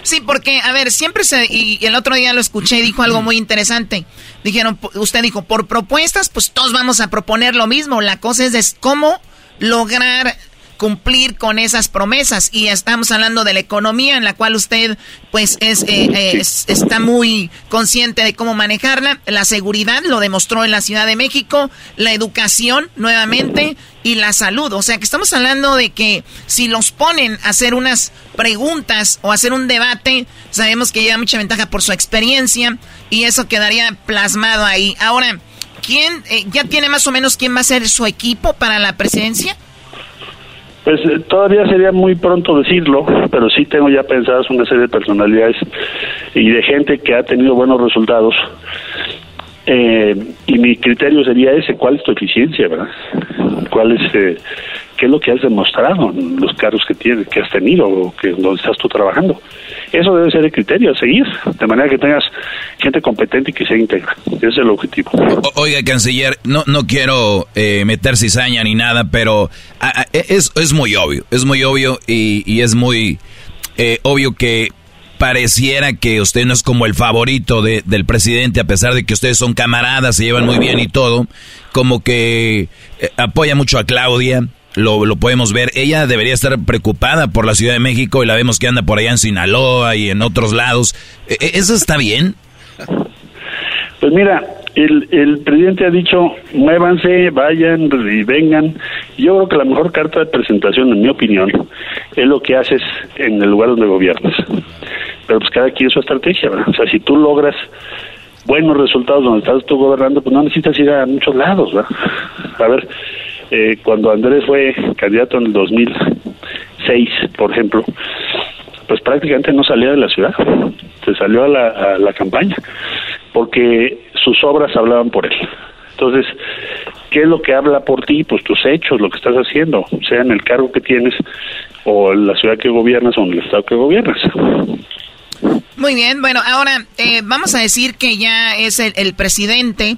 Sí, porque, a ver, siempre se. Y el otro día lo escuché dijo algo muy interesante. Dijeron, usted dijo, por propuestas, pues todos vamos a proponer lo mismo. La cosa es de cómo lograr cumplir con esas promesas. Y estamos hablando de la economía en la cual usted pues es, eh, eh, está muy consciente de cómo manejarla. La seguridad lo demostró en la Ciudad de México. La educación nuevamente y la salud. O sea que estamos hablando de que si los ponen a hacer unas preguntas o hacer un debate, sabemos que lleva mucha ventaja por su experiencia y eso quedaría plasmado ahí. Ahora, ¿quién eh, ya tiene más o menos quién va a ser su equipo para la presidencia? Pues eh, todavía sería muy pronto decirlo, pero sí tengo ya pensadas una serie de personalidades y de gente que ha tenido buenos resultados. Eh, y mi criterio sería ese, ¿cuál es tu eficiencia, verdad? ¿Cuál es, eh, qué es lo que has demostrado en los cargos que tienes, que has tenido o que donde estás tú trabajando? Eso debe ser el criterio a seguir, de manera que tengas gente competente y que sea íntegra. Ese es el objetivo. oiga, canciller, no, no quiero eh, meter cizaña ni nada, pero e, es, es muy obvio, es muy obvio y, y es muy eh, obvio que pareciera que usted no es como el favorito de, del presidente, a pesar de que ustedes son camaradas, se llevan muy bien y todo, como que eh, apoya mucho a Claudia, lo, lo, podemos ver. Ella debería estar preocupada por la Ciudad de México y la vemos que anda por allá en Sinaloa y en otros lados. ¿E, e, ¿Eso está bien? Pues mira, el, el presidente ha dicho, muévanse, vayan y vengan. Yo creo que la mejor carta de presentación, en mi opinión, es lo que haces en el lugar donde gobiernas. Pero pues cada quien su estrategia, ¿verdad? O sea, si tú logras buenos resultados donde estás tú gobernando, pues no necesitas ir a muchos lados, ¿verdad? A ver, eh, cuando Andrés fue candidato en el 2006, por ejemplo, pues prácticamente no salía de la ciudad, se salió a la, campaña, porque sus obras hablaban por él. Entonces, ¿qué es lo que habla por ti? Pues tus hechos, lo que estás haciendo, sea en el cargo que tienes o en la ciudad que gobiernas o en el estado que gobiernas. Muy bien, bueno, ahora eh, vamos a decir que ya es el, el presidente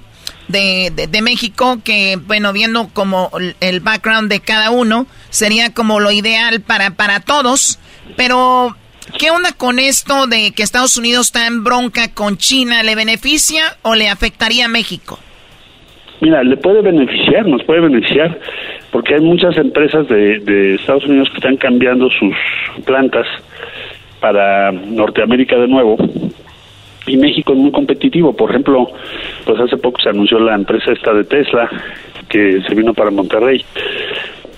de, México, que bueno, viendo como el background de cada uno, sería como lo ideal para, para todos, pero ¿qué onda con esto de que Estados Unidos está en bronca con China? ¿Le beneficia o le afectaría a México? Mira, le puede beneficiar, nos puede beneficiar, porque hay muchas empresas de Estados Unidos que están cambiando sus plantas para Norteamérica de nuevo y México es muy competitivo. Por ejemplo, pues hace poco se anunció la empresa esta de Tesla que se vino para Monterrey.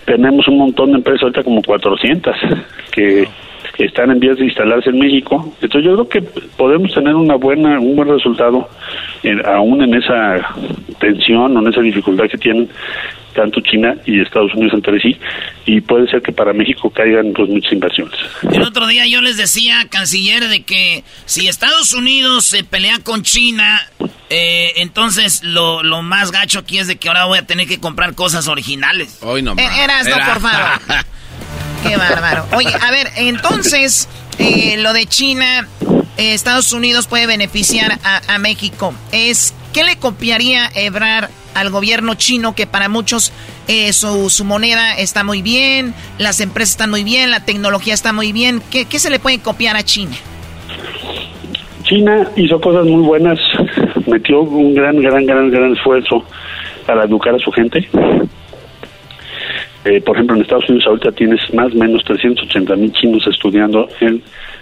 Tenemos un montón de empresas ahorita como 400 que están en vías de instalarse en México. Entonces yo creo que podemos tener una buena un buen resultado aún en esa tensión o en esa dificultad que tienen tanto China y Estados Unidos entre sí, y puede ser que para México caigan pues, muchas inversiones. El otro día yo les decía, canciller, de que si Estados Unidos se pelea con China, eh, entonces lo, lo, más gacho aquí es de que ahora voy a tener que comprar cosas originales. Hoy no eh, Eras, no, por favor. Qué bárbaro. Oye, a ver, entonces, eh, lo de China, eh, Estados Unidos puede beneficiar a, México. Es, ¿Qué le copiaría Ebrar al gobierno chino que para muchos eh, su, su, moneda está muy bien, las empresas están muy bien, la tecnología está muy bien. ¿Qué, ¿Qué, se le puede copiar a China? China hizo cosas muy buenas, metió un gran, gran, gran, gran esfuerzo para educar a su gente. Eh, por ejemplo, en Estados Unidos ahorita tienes más o menos 380 mil chinos estudiando en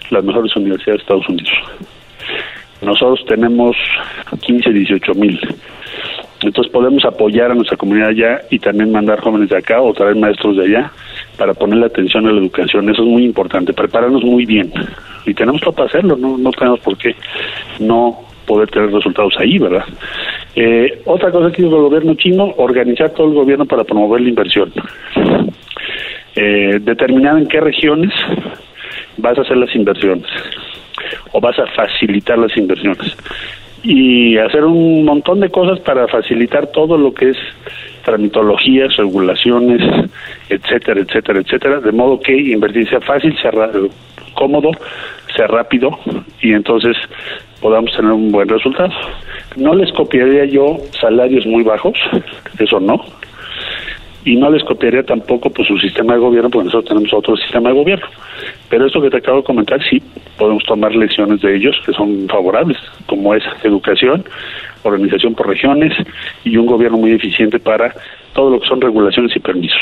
las mejores universidades de Estados Unidos. Nosotros tenemos 15, 18 mil. Entonces podemos apoyar a nuestra comunidad allá y también mandar jóvenes de acá o traer maestros de allá para ponerle atención a la educación. Eso es muy importante, prepararnos muy bien. Y tenemos todo para hacerlo, no, no tenemos por qué no poder tener resultados ahí, ¿verdad? Eh, otra cosa que hizo el gobierno chino, organizar todo el gobierno para promover la inversión. Eh, determinar en qué regiones vas a hacer las inversiones o vas a facilitar las inversiones y hacer un montón de cosas para facilitar todo lo que es tramitologías, regulaciones, etcétera, etcétera, etcétera, de modo que invertir sea fácil, sea cómodo, sea rápido y entonces podamos tener un buen resultado. No les copiaría yo salarios muy bajos, eso no, y no les copiaría tampoco pues su sistema de gobierno, porque nosotros tenemos otro sistema de gobierno. Pero esto que te acabo de comentar, sí, podemos tomar lecciones de ellos que son favorables, como es educación, organización por regiones y un gobierno muy eficiente para todo lo que son regulaciones y permisos.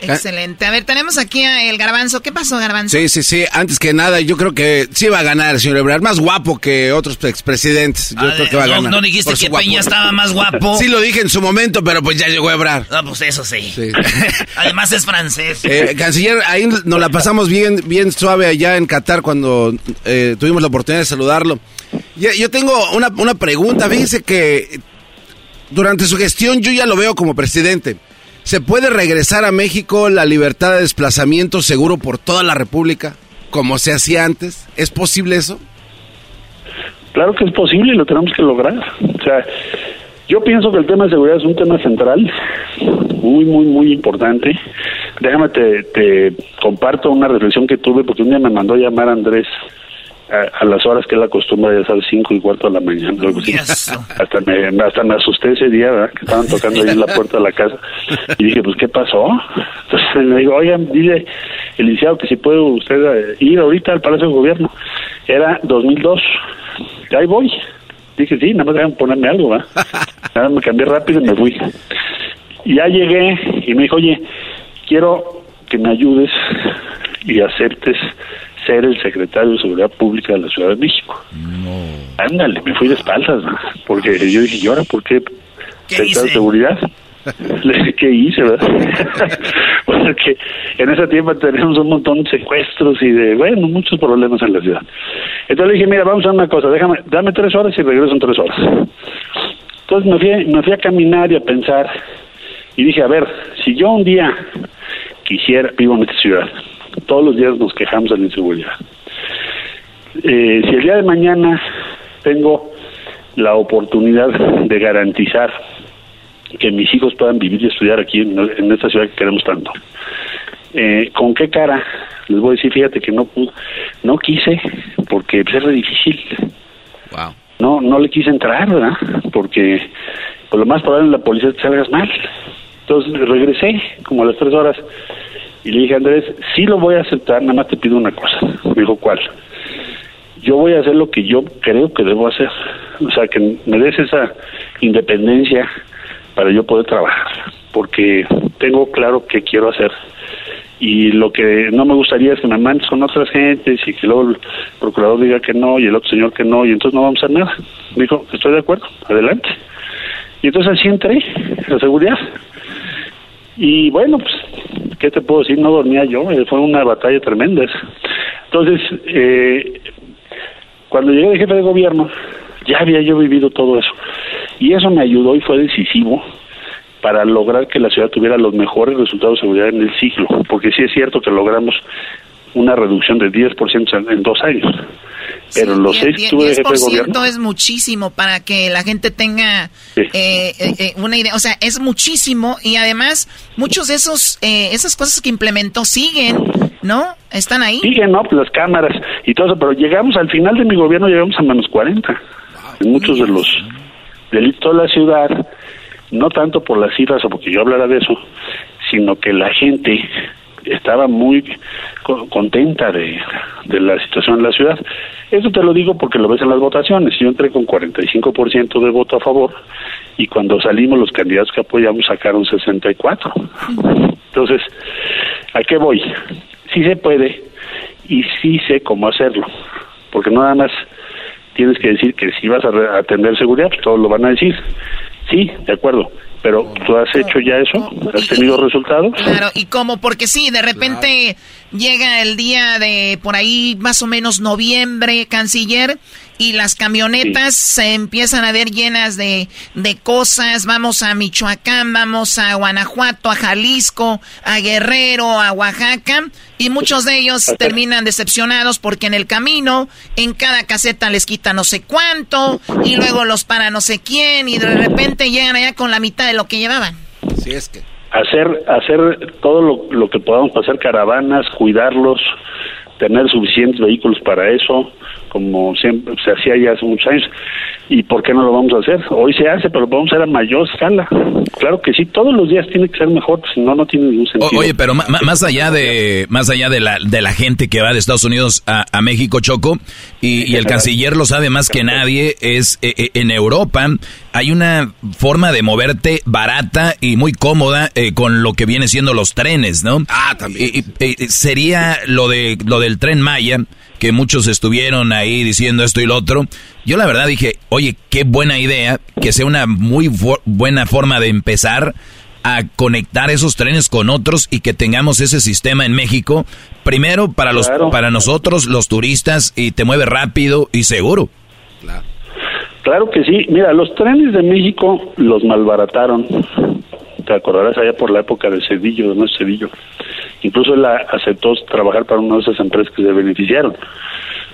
Excelente. A ver, tenemos aquí a el Garbanzo. ¿Qué pasó, Garbanzo? Sí, sí, sí. Antes que nada, yo creo que sí va a ganar, señor Ebrard. Más guapo que otros expresidentes. Yo creo que va a ganar. ¿No dijiste que Peña estaba más guapo? Sí lo dije en su momento, pero pues ya llegó a Ebrard. Ah, pues eso sí. Además es francés. Eh, canciller, ahí nos la pasamos bien, bien suave allá en Qatar cuando eh, tuvimos la oportunidad de saludarlo. Yo tengo una, una pregunta. Fíjese que durante su gestión yo ya lo veo como presidente. ¿Se puede regresar a México la libertad de desplazamiento seguro por toda la República, como se hacía antes? ¿Es posible eso? Claro que es posible y lo tenemos que lograr. O sea, yo pienso que el tema de seguridad es un tema central, muy, muy, muy importante. Déjame, te, te comparto una reflexión que tuve porque un día me mandó a llamar Andrés a, las horas que él acostumbra, ya sabes, cinco y cuarto de la mañana. hasta, me, hasta me asusté ese día, ¿verdad? que estaban tocando ahí en la puerta de la casa. Y dije, pues, ¿qué pasó? Entonces me digo, oigan, dile el licenciado que si puede usted eh, ir ahorita al Palacio de Gobierno. Era 2002. Ahí voy. Dije, sí, nada más dejan ponerme algo, ¿verdad? Nada, me cambié rápido y me fui. Y ya llegué y me dijo, oye, quiero que me ayudes y aceptes ser el secretario de Seguridad Pública de la Ciudad de México. No. Ándale, me fui de espaldas, porque yo dije, ¿y ahora por qué? ¿Qué de seguridad? Le dije, ¿qué hice, verdad? porque en ese tiempo tenemos un montón de secuestros y de, bueno, muchos problemas en la ciudad. Entonces le dije, mira, vamos a hacer una cosa, déjame, dame tres horas y regreso en tres horas. Entonces me fui, me fui a caminar y a pensar y dije, a ver, si yo un día quisiera, vivo en esta ciudad, todos los días nos quejamos de la inseguridad. Eh, si el día de mañana tengo la oportunidad de garantizar que mis hijos puedan vivir y estudiar aquí en, esta ciudad que queremos tanto, eh, ¿con qué cara les voy a decir? Fíjate que no pude, no quise porque es difícil. No, no le quise entrar, ¿verdad? Porque por lo más probable en la policía te salgas mal. Entonces regresé como a las tres horas y le dije, Andrés, sí lo voy a aceptar, nada más te pido una cosa. Me dijo, ¿cuál? Yo voy a hacer lo que yo creo que debo hacer. O sea, que me des esa independencia para yo poder trabajar. Porque tengo claro qué quiero hacer. Y lo que no me gustaría es que me mandes con otras gentes y que luego el procurador diga que no y el otro señor que no y entonces no vamos a hacer nada. Me dijo, estoy de acuerdo, adelante. Y entonces así entré, la seguridad. Y bueno, pues ¿qué te puedo decir? No dormía yo, eh, fue una batalla tremenda. Entonces, eh, cuando llegué de jefe de gobierno, ya había yo vivido todo eso. Y eso me ayudó y fue decisivo para lograr que la ciudad tuviera los mejores resultados de seguridad en el siglo, porque sí es cierto que logramos una reducción de 10% en dos años. Pero los seis que tuve de jefe de gobierno... es muchísimo para que la gente tenga eh, eh, eh, una idea. O sea, es muchísimo y además muchos de esos esas cosas que implementó siguen, ¿no? Están ahí. Siguen, ¿no? Las cámaras y todo eso. Pero llegamos al final de mi gobierno, llegamos a menos 40. En muchos de los delitos de la ciudad, no tanto por las cifras o porque yo hablara de eso, sino que la gente estaba muy contenta de, la situación en la ciudad. Eso te lo digo porque lo ves en las votaciones. Yo entré con 45% de voto a favor y cuando salimos los candidatos que apoyamos sacaron 64. Entonces, ¿a qué voy? Sí se puede y sí sé cómo hacerlo, porque nada más tienes que decir que si vas a atender seguridad, pues todos lo van a decir. Sí, de acuerdo, pero tú has hecho ya eso, has tenido resultados. Claro, y cómo, porque sí, de repente llega el día de por ahí más o menos noviembre, canciller, y las camionetas se empiezan a ver llenas de, de cosas. Vamos a Michoacán, vamos a Guanajuato, a Jalisco, a Guerrero, a Oaxaca. Y muchos de ellos terminan decepcionados porque en el camino, en cada caseta les quita no sé cuánto, y luego los para no sé quién, y de repente llegan allá con la mitad de lo que llevaban. Sí, es que. Hacer, hacer todo lo, lo que podamos para hacer caravanas, cuidarlos, tener suficientes vehículos para eso, como siempre se hacía ya hace muchos años. ¿Y por qué no lo vamos a hacer? Hoy se hace, pero lo vamos a hacer a mayor escala. Claro que sí, todos los días tiene que ser mejor, si no, no tiene ningún sentido. oye, pero más allá de más allá de la, de la gente que va de Estados Unidos a, a México, Choco, y, el canciller lo sabe más que nadie, es eh, eh, en Europa hay una forma de moverte barata y muy cómoda eh, con lo que viene siendo los trenes, ¿no? Ah, también. sería lo de lo del tren Maya que muchos estuvieron ahí diciendo esto y lo otro. Yo la verdad dije, oye, qué buena idea, que sea una muy buena forma de empezar a conectar esos trenes con otros y que tengamos ese sistema en México. Primero para los para nosotros los turistas y te mueve rápido y seguro. Claro. Claro que sí. Mira, los trenes de México los malbarataron. Te acordarás allá por la época de Cedillo, nuestro Cedillo. Incluso él aceptó trabajar para una de esas empresas que se beneficiaron,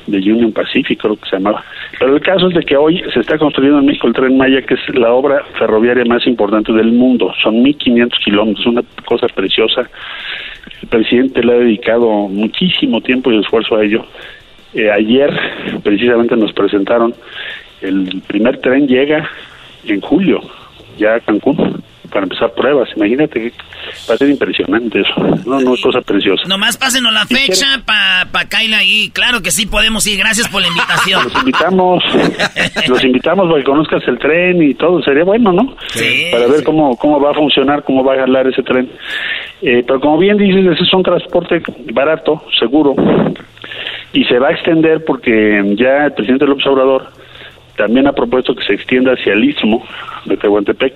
de Union Pacific, creo que se llamaba. Pero el caso es de que hoy se está construyendo en México el Tren Maya, que es la obra ferroviaria más importante del mundo. Son 1.500 kilómetros, una cosa preciosa. El presidente le ha dedicado muchísimo tiempo y esfuerzo a ello. Eh, ayer, precisamente, nos presentaron el primer tren llega en julio, ya a Cancún para empezar pruebas. Imagínate que va a ser impresionante eso. No, no es cosa preciosa. Nomás pásenos la fecha para pa caerle ahí. Claro que sí podemos ir. Gracias por la invitación. Los invitamos. los invitamos para que conozcas el tren y todo. Sería bueno, ¿no? Sí. Para ver cómo, cómo va a funcionar, cómo va a jalar ese tren. Eh, pero como bien dices, ese es un transporte barato, seguro. Y se va a extender porque ya el presidente López Obrador también ha propuesto que se extienda hacia el istmo de Tehuantepec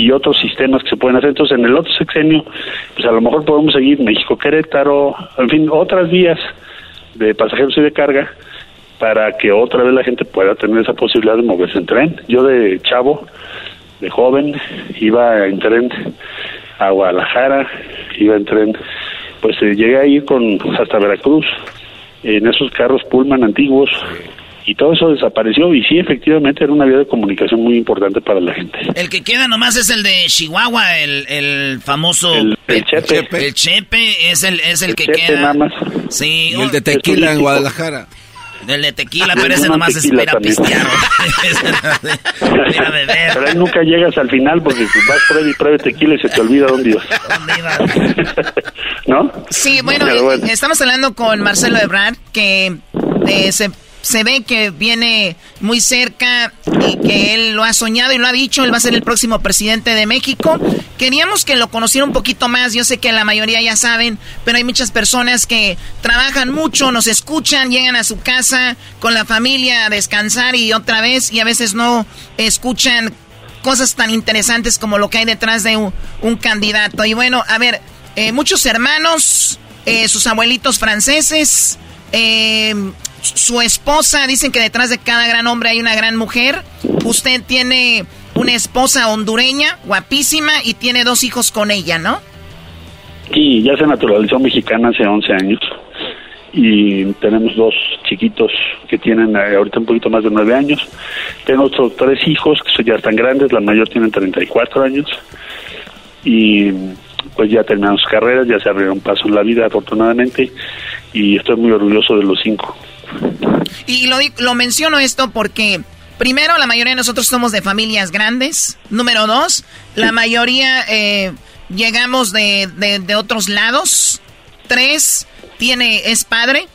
y otros sistemas que se pueden hacer. Entonces, en el otro sexenio, pues a lo mejor podemos seguir México-Querétaro, en fin, otras vías de pasajeros y de carga para que otra vez la gente pueda tener esa posibilidad de moverse en tren. Yo de chavo, de joven, iba en tren a Guadalajara, iba en tren, pues eh, llegué a ir con hasta Veracruz en esos carros Pullman antiguos y todo eso desapareció y sí, efectivamente era una vía de comunicación muy importante para la gente. El que queda nomás es el de Chihuahua, el, el famoso... El, Chepe. El Chepe es el, es el, que queda. nada más. Sí. Y el de tequila en Guadalajara. El de tequila, pero ese nomás espera pistear. Mira, beber. Pero ahí nunca llegas al final porque vas pruebe y pruebe tequila y se te olvida dónde ibas. ¿Dónde ibas? ¿No? Sí, bueno, estamos hablando con Marcelo Ebrard, que eh, se se ve que viene muy cerca y que él lo ha soñado y lo ha dicho, él va a ser el próximo presidente de México. Queríamos que lo conociera un poquito más, yo sé que la mayoría ya saben, pero hay muchas personas que trabajan mucho, nos escuchan, llegan a su casa con la familia a descansar y otra vez y a veces no escuchan cosas tan interesantes como lo que hay detrás de un, candidato. Y bueno, a ver, eh, muchos hermanos, eh, sus abuelitos franceses, eh, su esposa, dicen que detrás de cada gran hombre hay una gran mujer. Usted tiene una esposa hondureña, guapísima, y tiene dos hijos con ella, ¿no? Sí, ya se naturalizó mexicana hace 11 años. Y tenemos dos chiquitos que tienen eh, ahorita un poquito más de 9 años. Tengo otros tres hijos que ya están grandes, la mayor tiene 34 años. Y pues ya terminaron sus carreras, ya se abrieron paso en la vida afortunadamente y estoy muy orgulloso de los cinco. Y lo, lo menciono esto porque, primero, la mayoría de nosotros somos de familias grandes. Número dos, la mayoría eh, llegamos de, de, otros lados. Tres, tiene, es padre.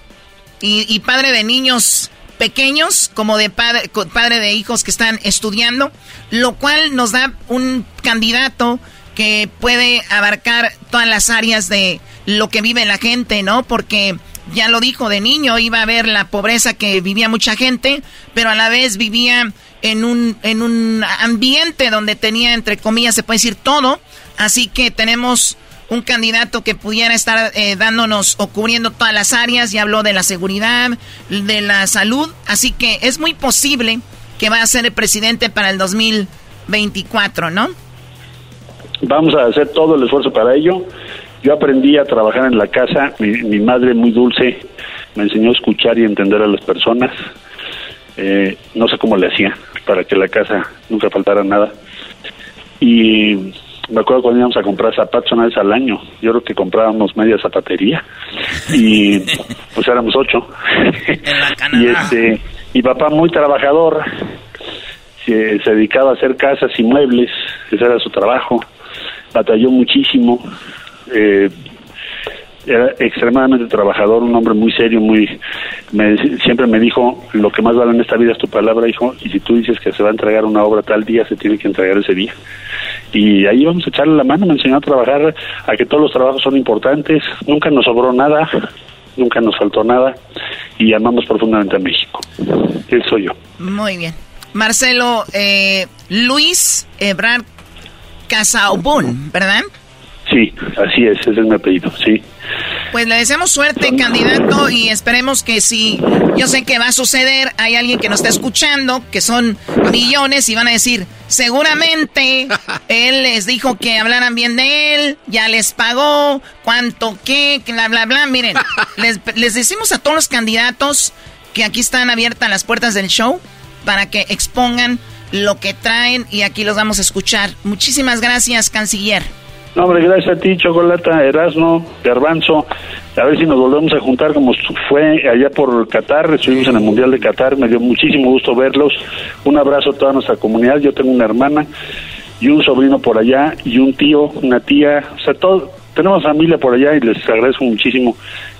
Y, y padre de niños pequeños como de padre, padre de hijos que están estudiando, lo cual nos da un candidato que puede abarcar todas las áreas de lo que vive la gente, ¿no? Porque ya lo dijo de niño, iba a ver la pobreza que vivía mucha gente, pero a la vez vivía en un, en un ambiente donde tenía, entre comillas, se puede decir todo. Así que tenemos un candidato que pudiera estar eh, dándonos o cubriendo todas las áreas. Ya habló de la seguridad, de la salud. Así que es muy posible que va a ser el presidente para el 2024, ¿no? Vamos a hacer todo el esfuerzo para ello. Yo aprendí a trabajar en la casa. Mi, mi madre, muy dulce, me enseñó a escuchar y entender a las personas. Eh, no sé cómo le hacía para que la casa nunca faltara nada. Y me acuerdo cuando íbamos a comprar zapatos una vez al año. Yo creo que comprábamos media zapatería y pues éramos ocho. y este y papá muy trabajador se, se dedicaba a hacer casas y muebles. Ese era su trabajo. Batalló muchísimo. Eh, era extremadamente trabajador, un hombre muy serio, muy me, siempre me dijo, lo que más vale en esta vida es tu palabra, hijo, y si tú dices que se va a entregar una obra tal día, se tiene que entregar ese día. Y ahí vamos a echarle la mano, me enseñó a trabajar, a que todos los trabajos son importantes, nunca nos sobró nada, nunca nos faltó nada, y amamos profundamente a México. Eso soy yo. Muy bien. Marcelo, eh, Luis Ebrard Casaubón, ¿verdad? Sí, así es, ese es mi apellido, sí. Pues le deseamos suerte, candidato, y esperemos que si yo sé que va a suceder, hay alguien que nos está escuchando, que son millones, y van a decir, seguramente él les dijo que hablaran bien de él, ya les pagó, cuánto qué, bla, bla, bla. Miren, les, les decimos a todos los candidatos que aquí están abiertas las puertas del show para que expongan lo que traen y aquí los vamos a escuchar. Muchísimas gracias, canciller. No, hombre, gracias a ti, Chocolata, Erasmo, Garbanzo. A ver si nos volvemos a juntar como fue allá por Qatar. Estuvimos en el Mundial de Qatar. Me dio muchísimo gusto verlos. Un abrazo a toda nuestra comunidad. Yo tengo una hermana y un sobrino por allá y un tío, una tía. O sea, todo, tenemos familia por allá y les agradezco muchísimo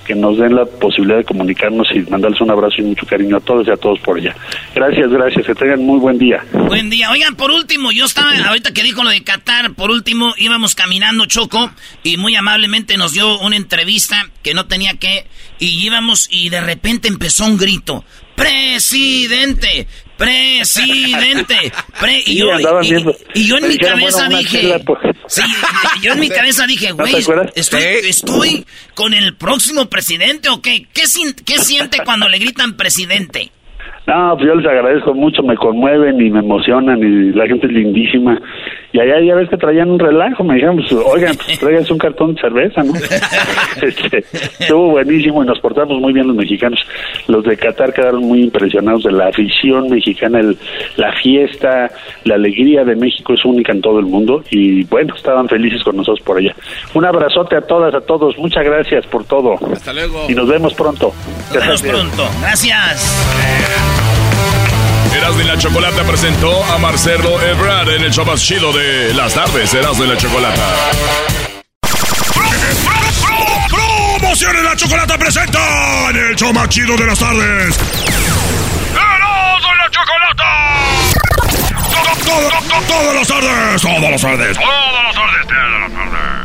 que nos den la posibilidad de comunicarnos y mandarles un abrazo y mucho cariño a todos y a todos por allá. Gracias, gracias, que tengan muy buen día. Buen día. Oigan, por último, yo estaba, ahorita que dijo lo de Qatar, por último, íbamos caminando Choco y muy amablemente nos dio una entrevista que no tenía que, y íbamos y de repente empezó un grito. Presidente, presidente, pre y, yo, y, yo en mi cabeza dije, sí, yo en mi cabeza dije, güey, estoy, estoy con el próximo presidente o qué, ¿Qué, qué siente cuando le gritan presidente? No, pues yo les agradezco mucho, me conmueven y me emocionan y la gente es lindísima. Y allá ya ves que traían un relajo, me dijeron, pues, oigan, pues traigan un cartón de cerveza, ¿no? este, estuvo buenísimo y nos portamos muy bien los mexicanos. Los de Qatar quedaron muy impresionados de la afición mexicana, el, la fiesta, la alegría de México es única en todo el mundo y bueno, estaban felices con nosotros por allá. Un abrazote a todas, a todos, muchas gracias por todo. Hasta luego. Y nos vemos pronto. Nos vemos pronto, gracias. Erasmo y la Chocolata presentó a Marcelo Ebrard en el show más chido de las tardes. Erasmo y la Chocolata. Promociones la Chocolata presenta en el show más chido de las tardes. Erasmo y la Chocolata. Todo, todo, todo, todas las tardes. Todas las tardes. Todas las tardes. Todas las tardes.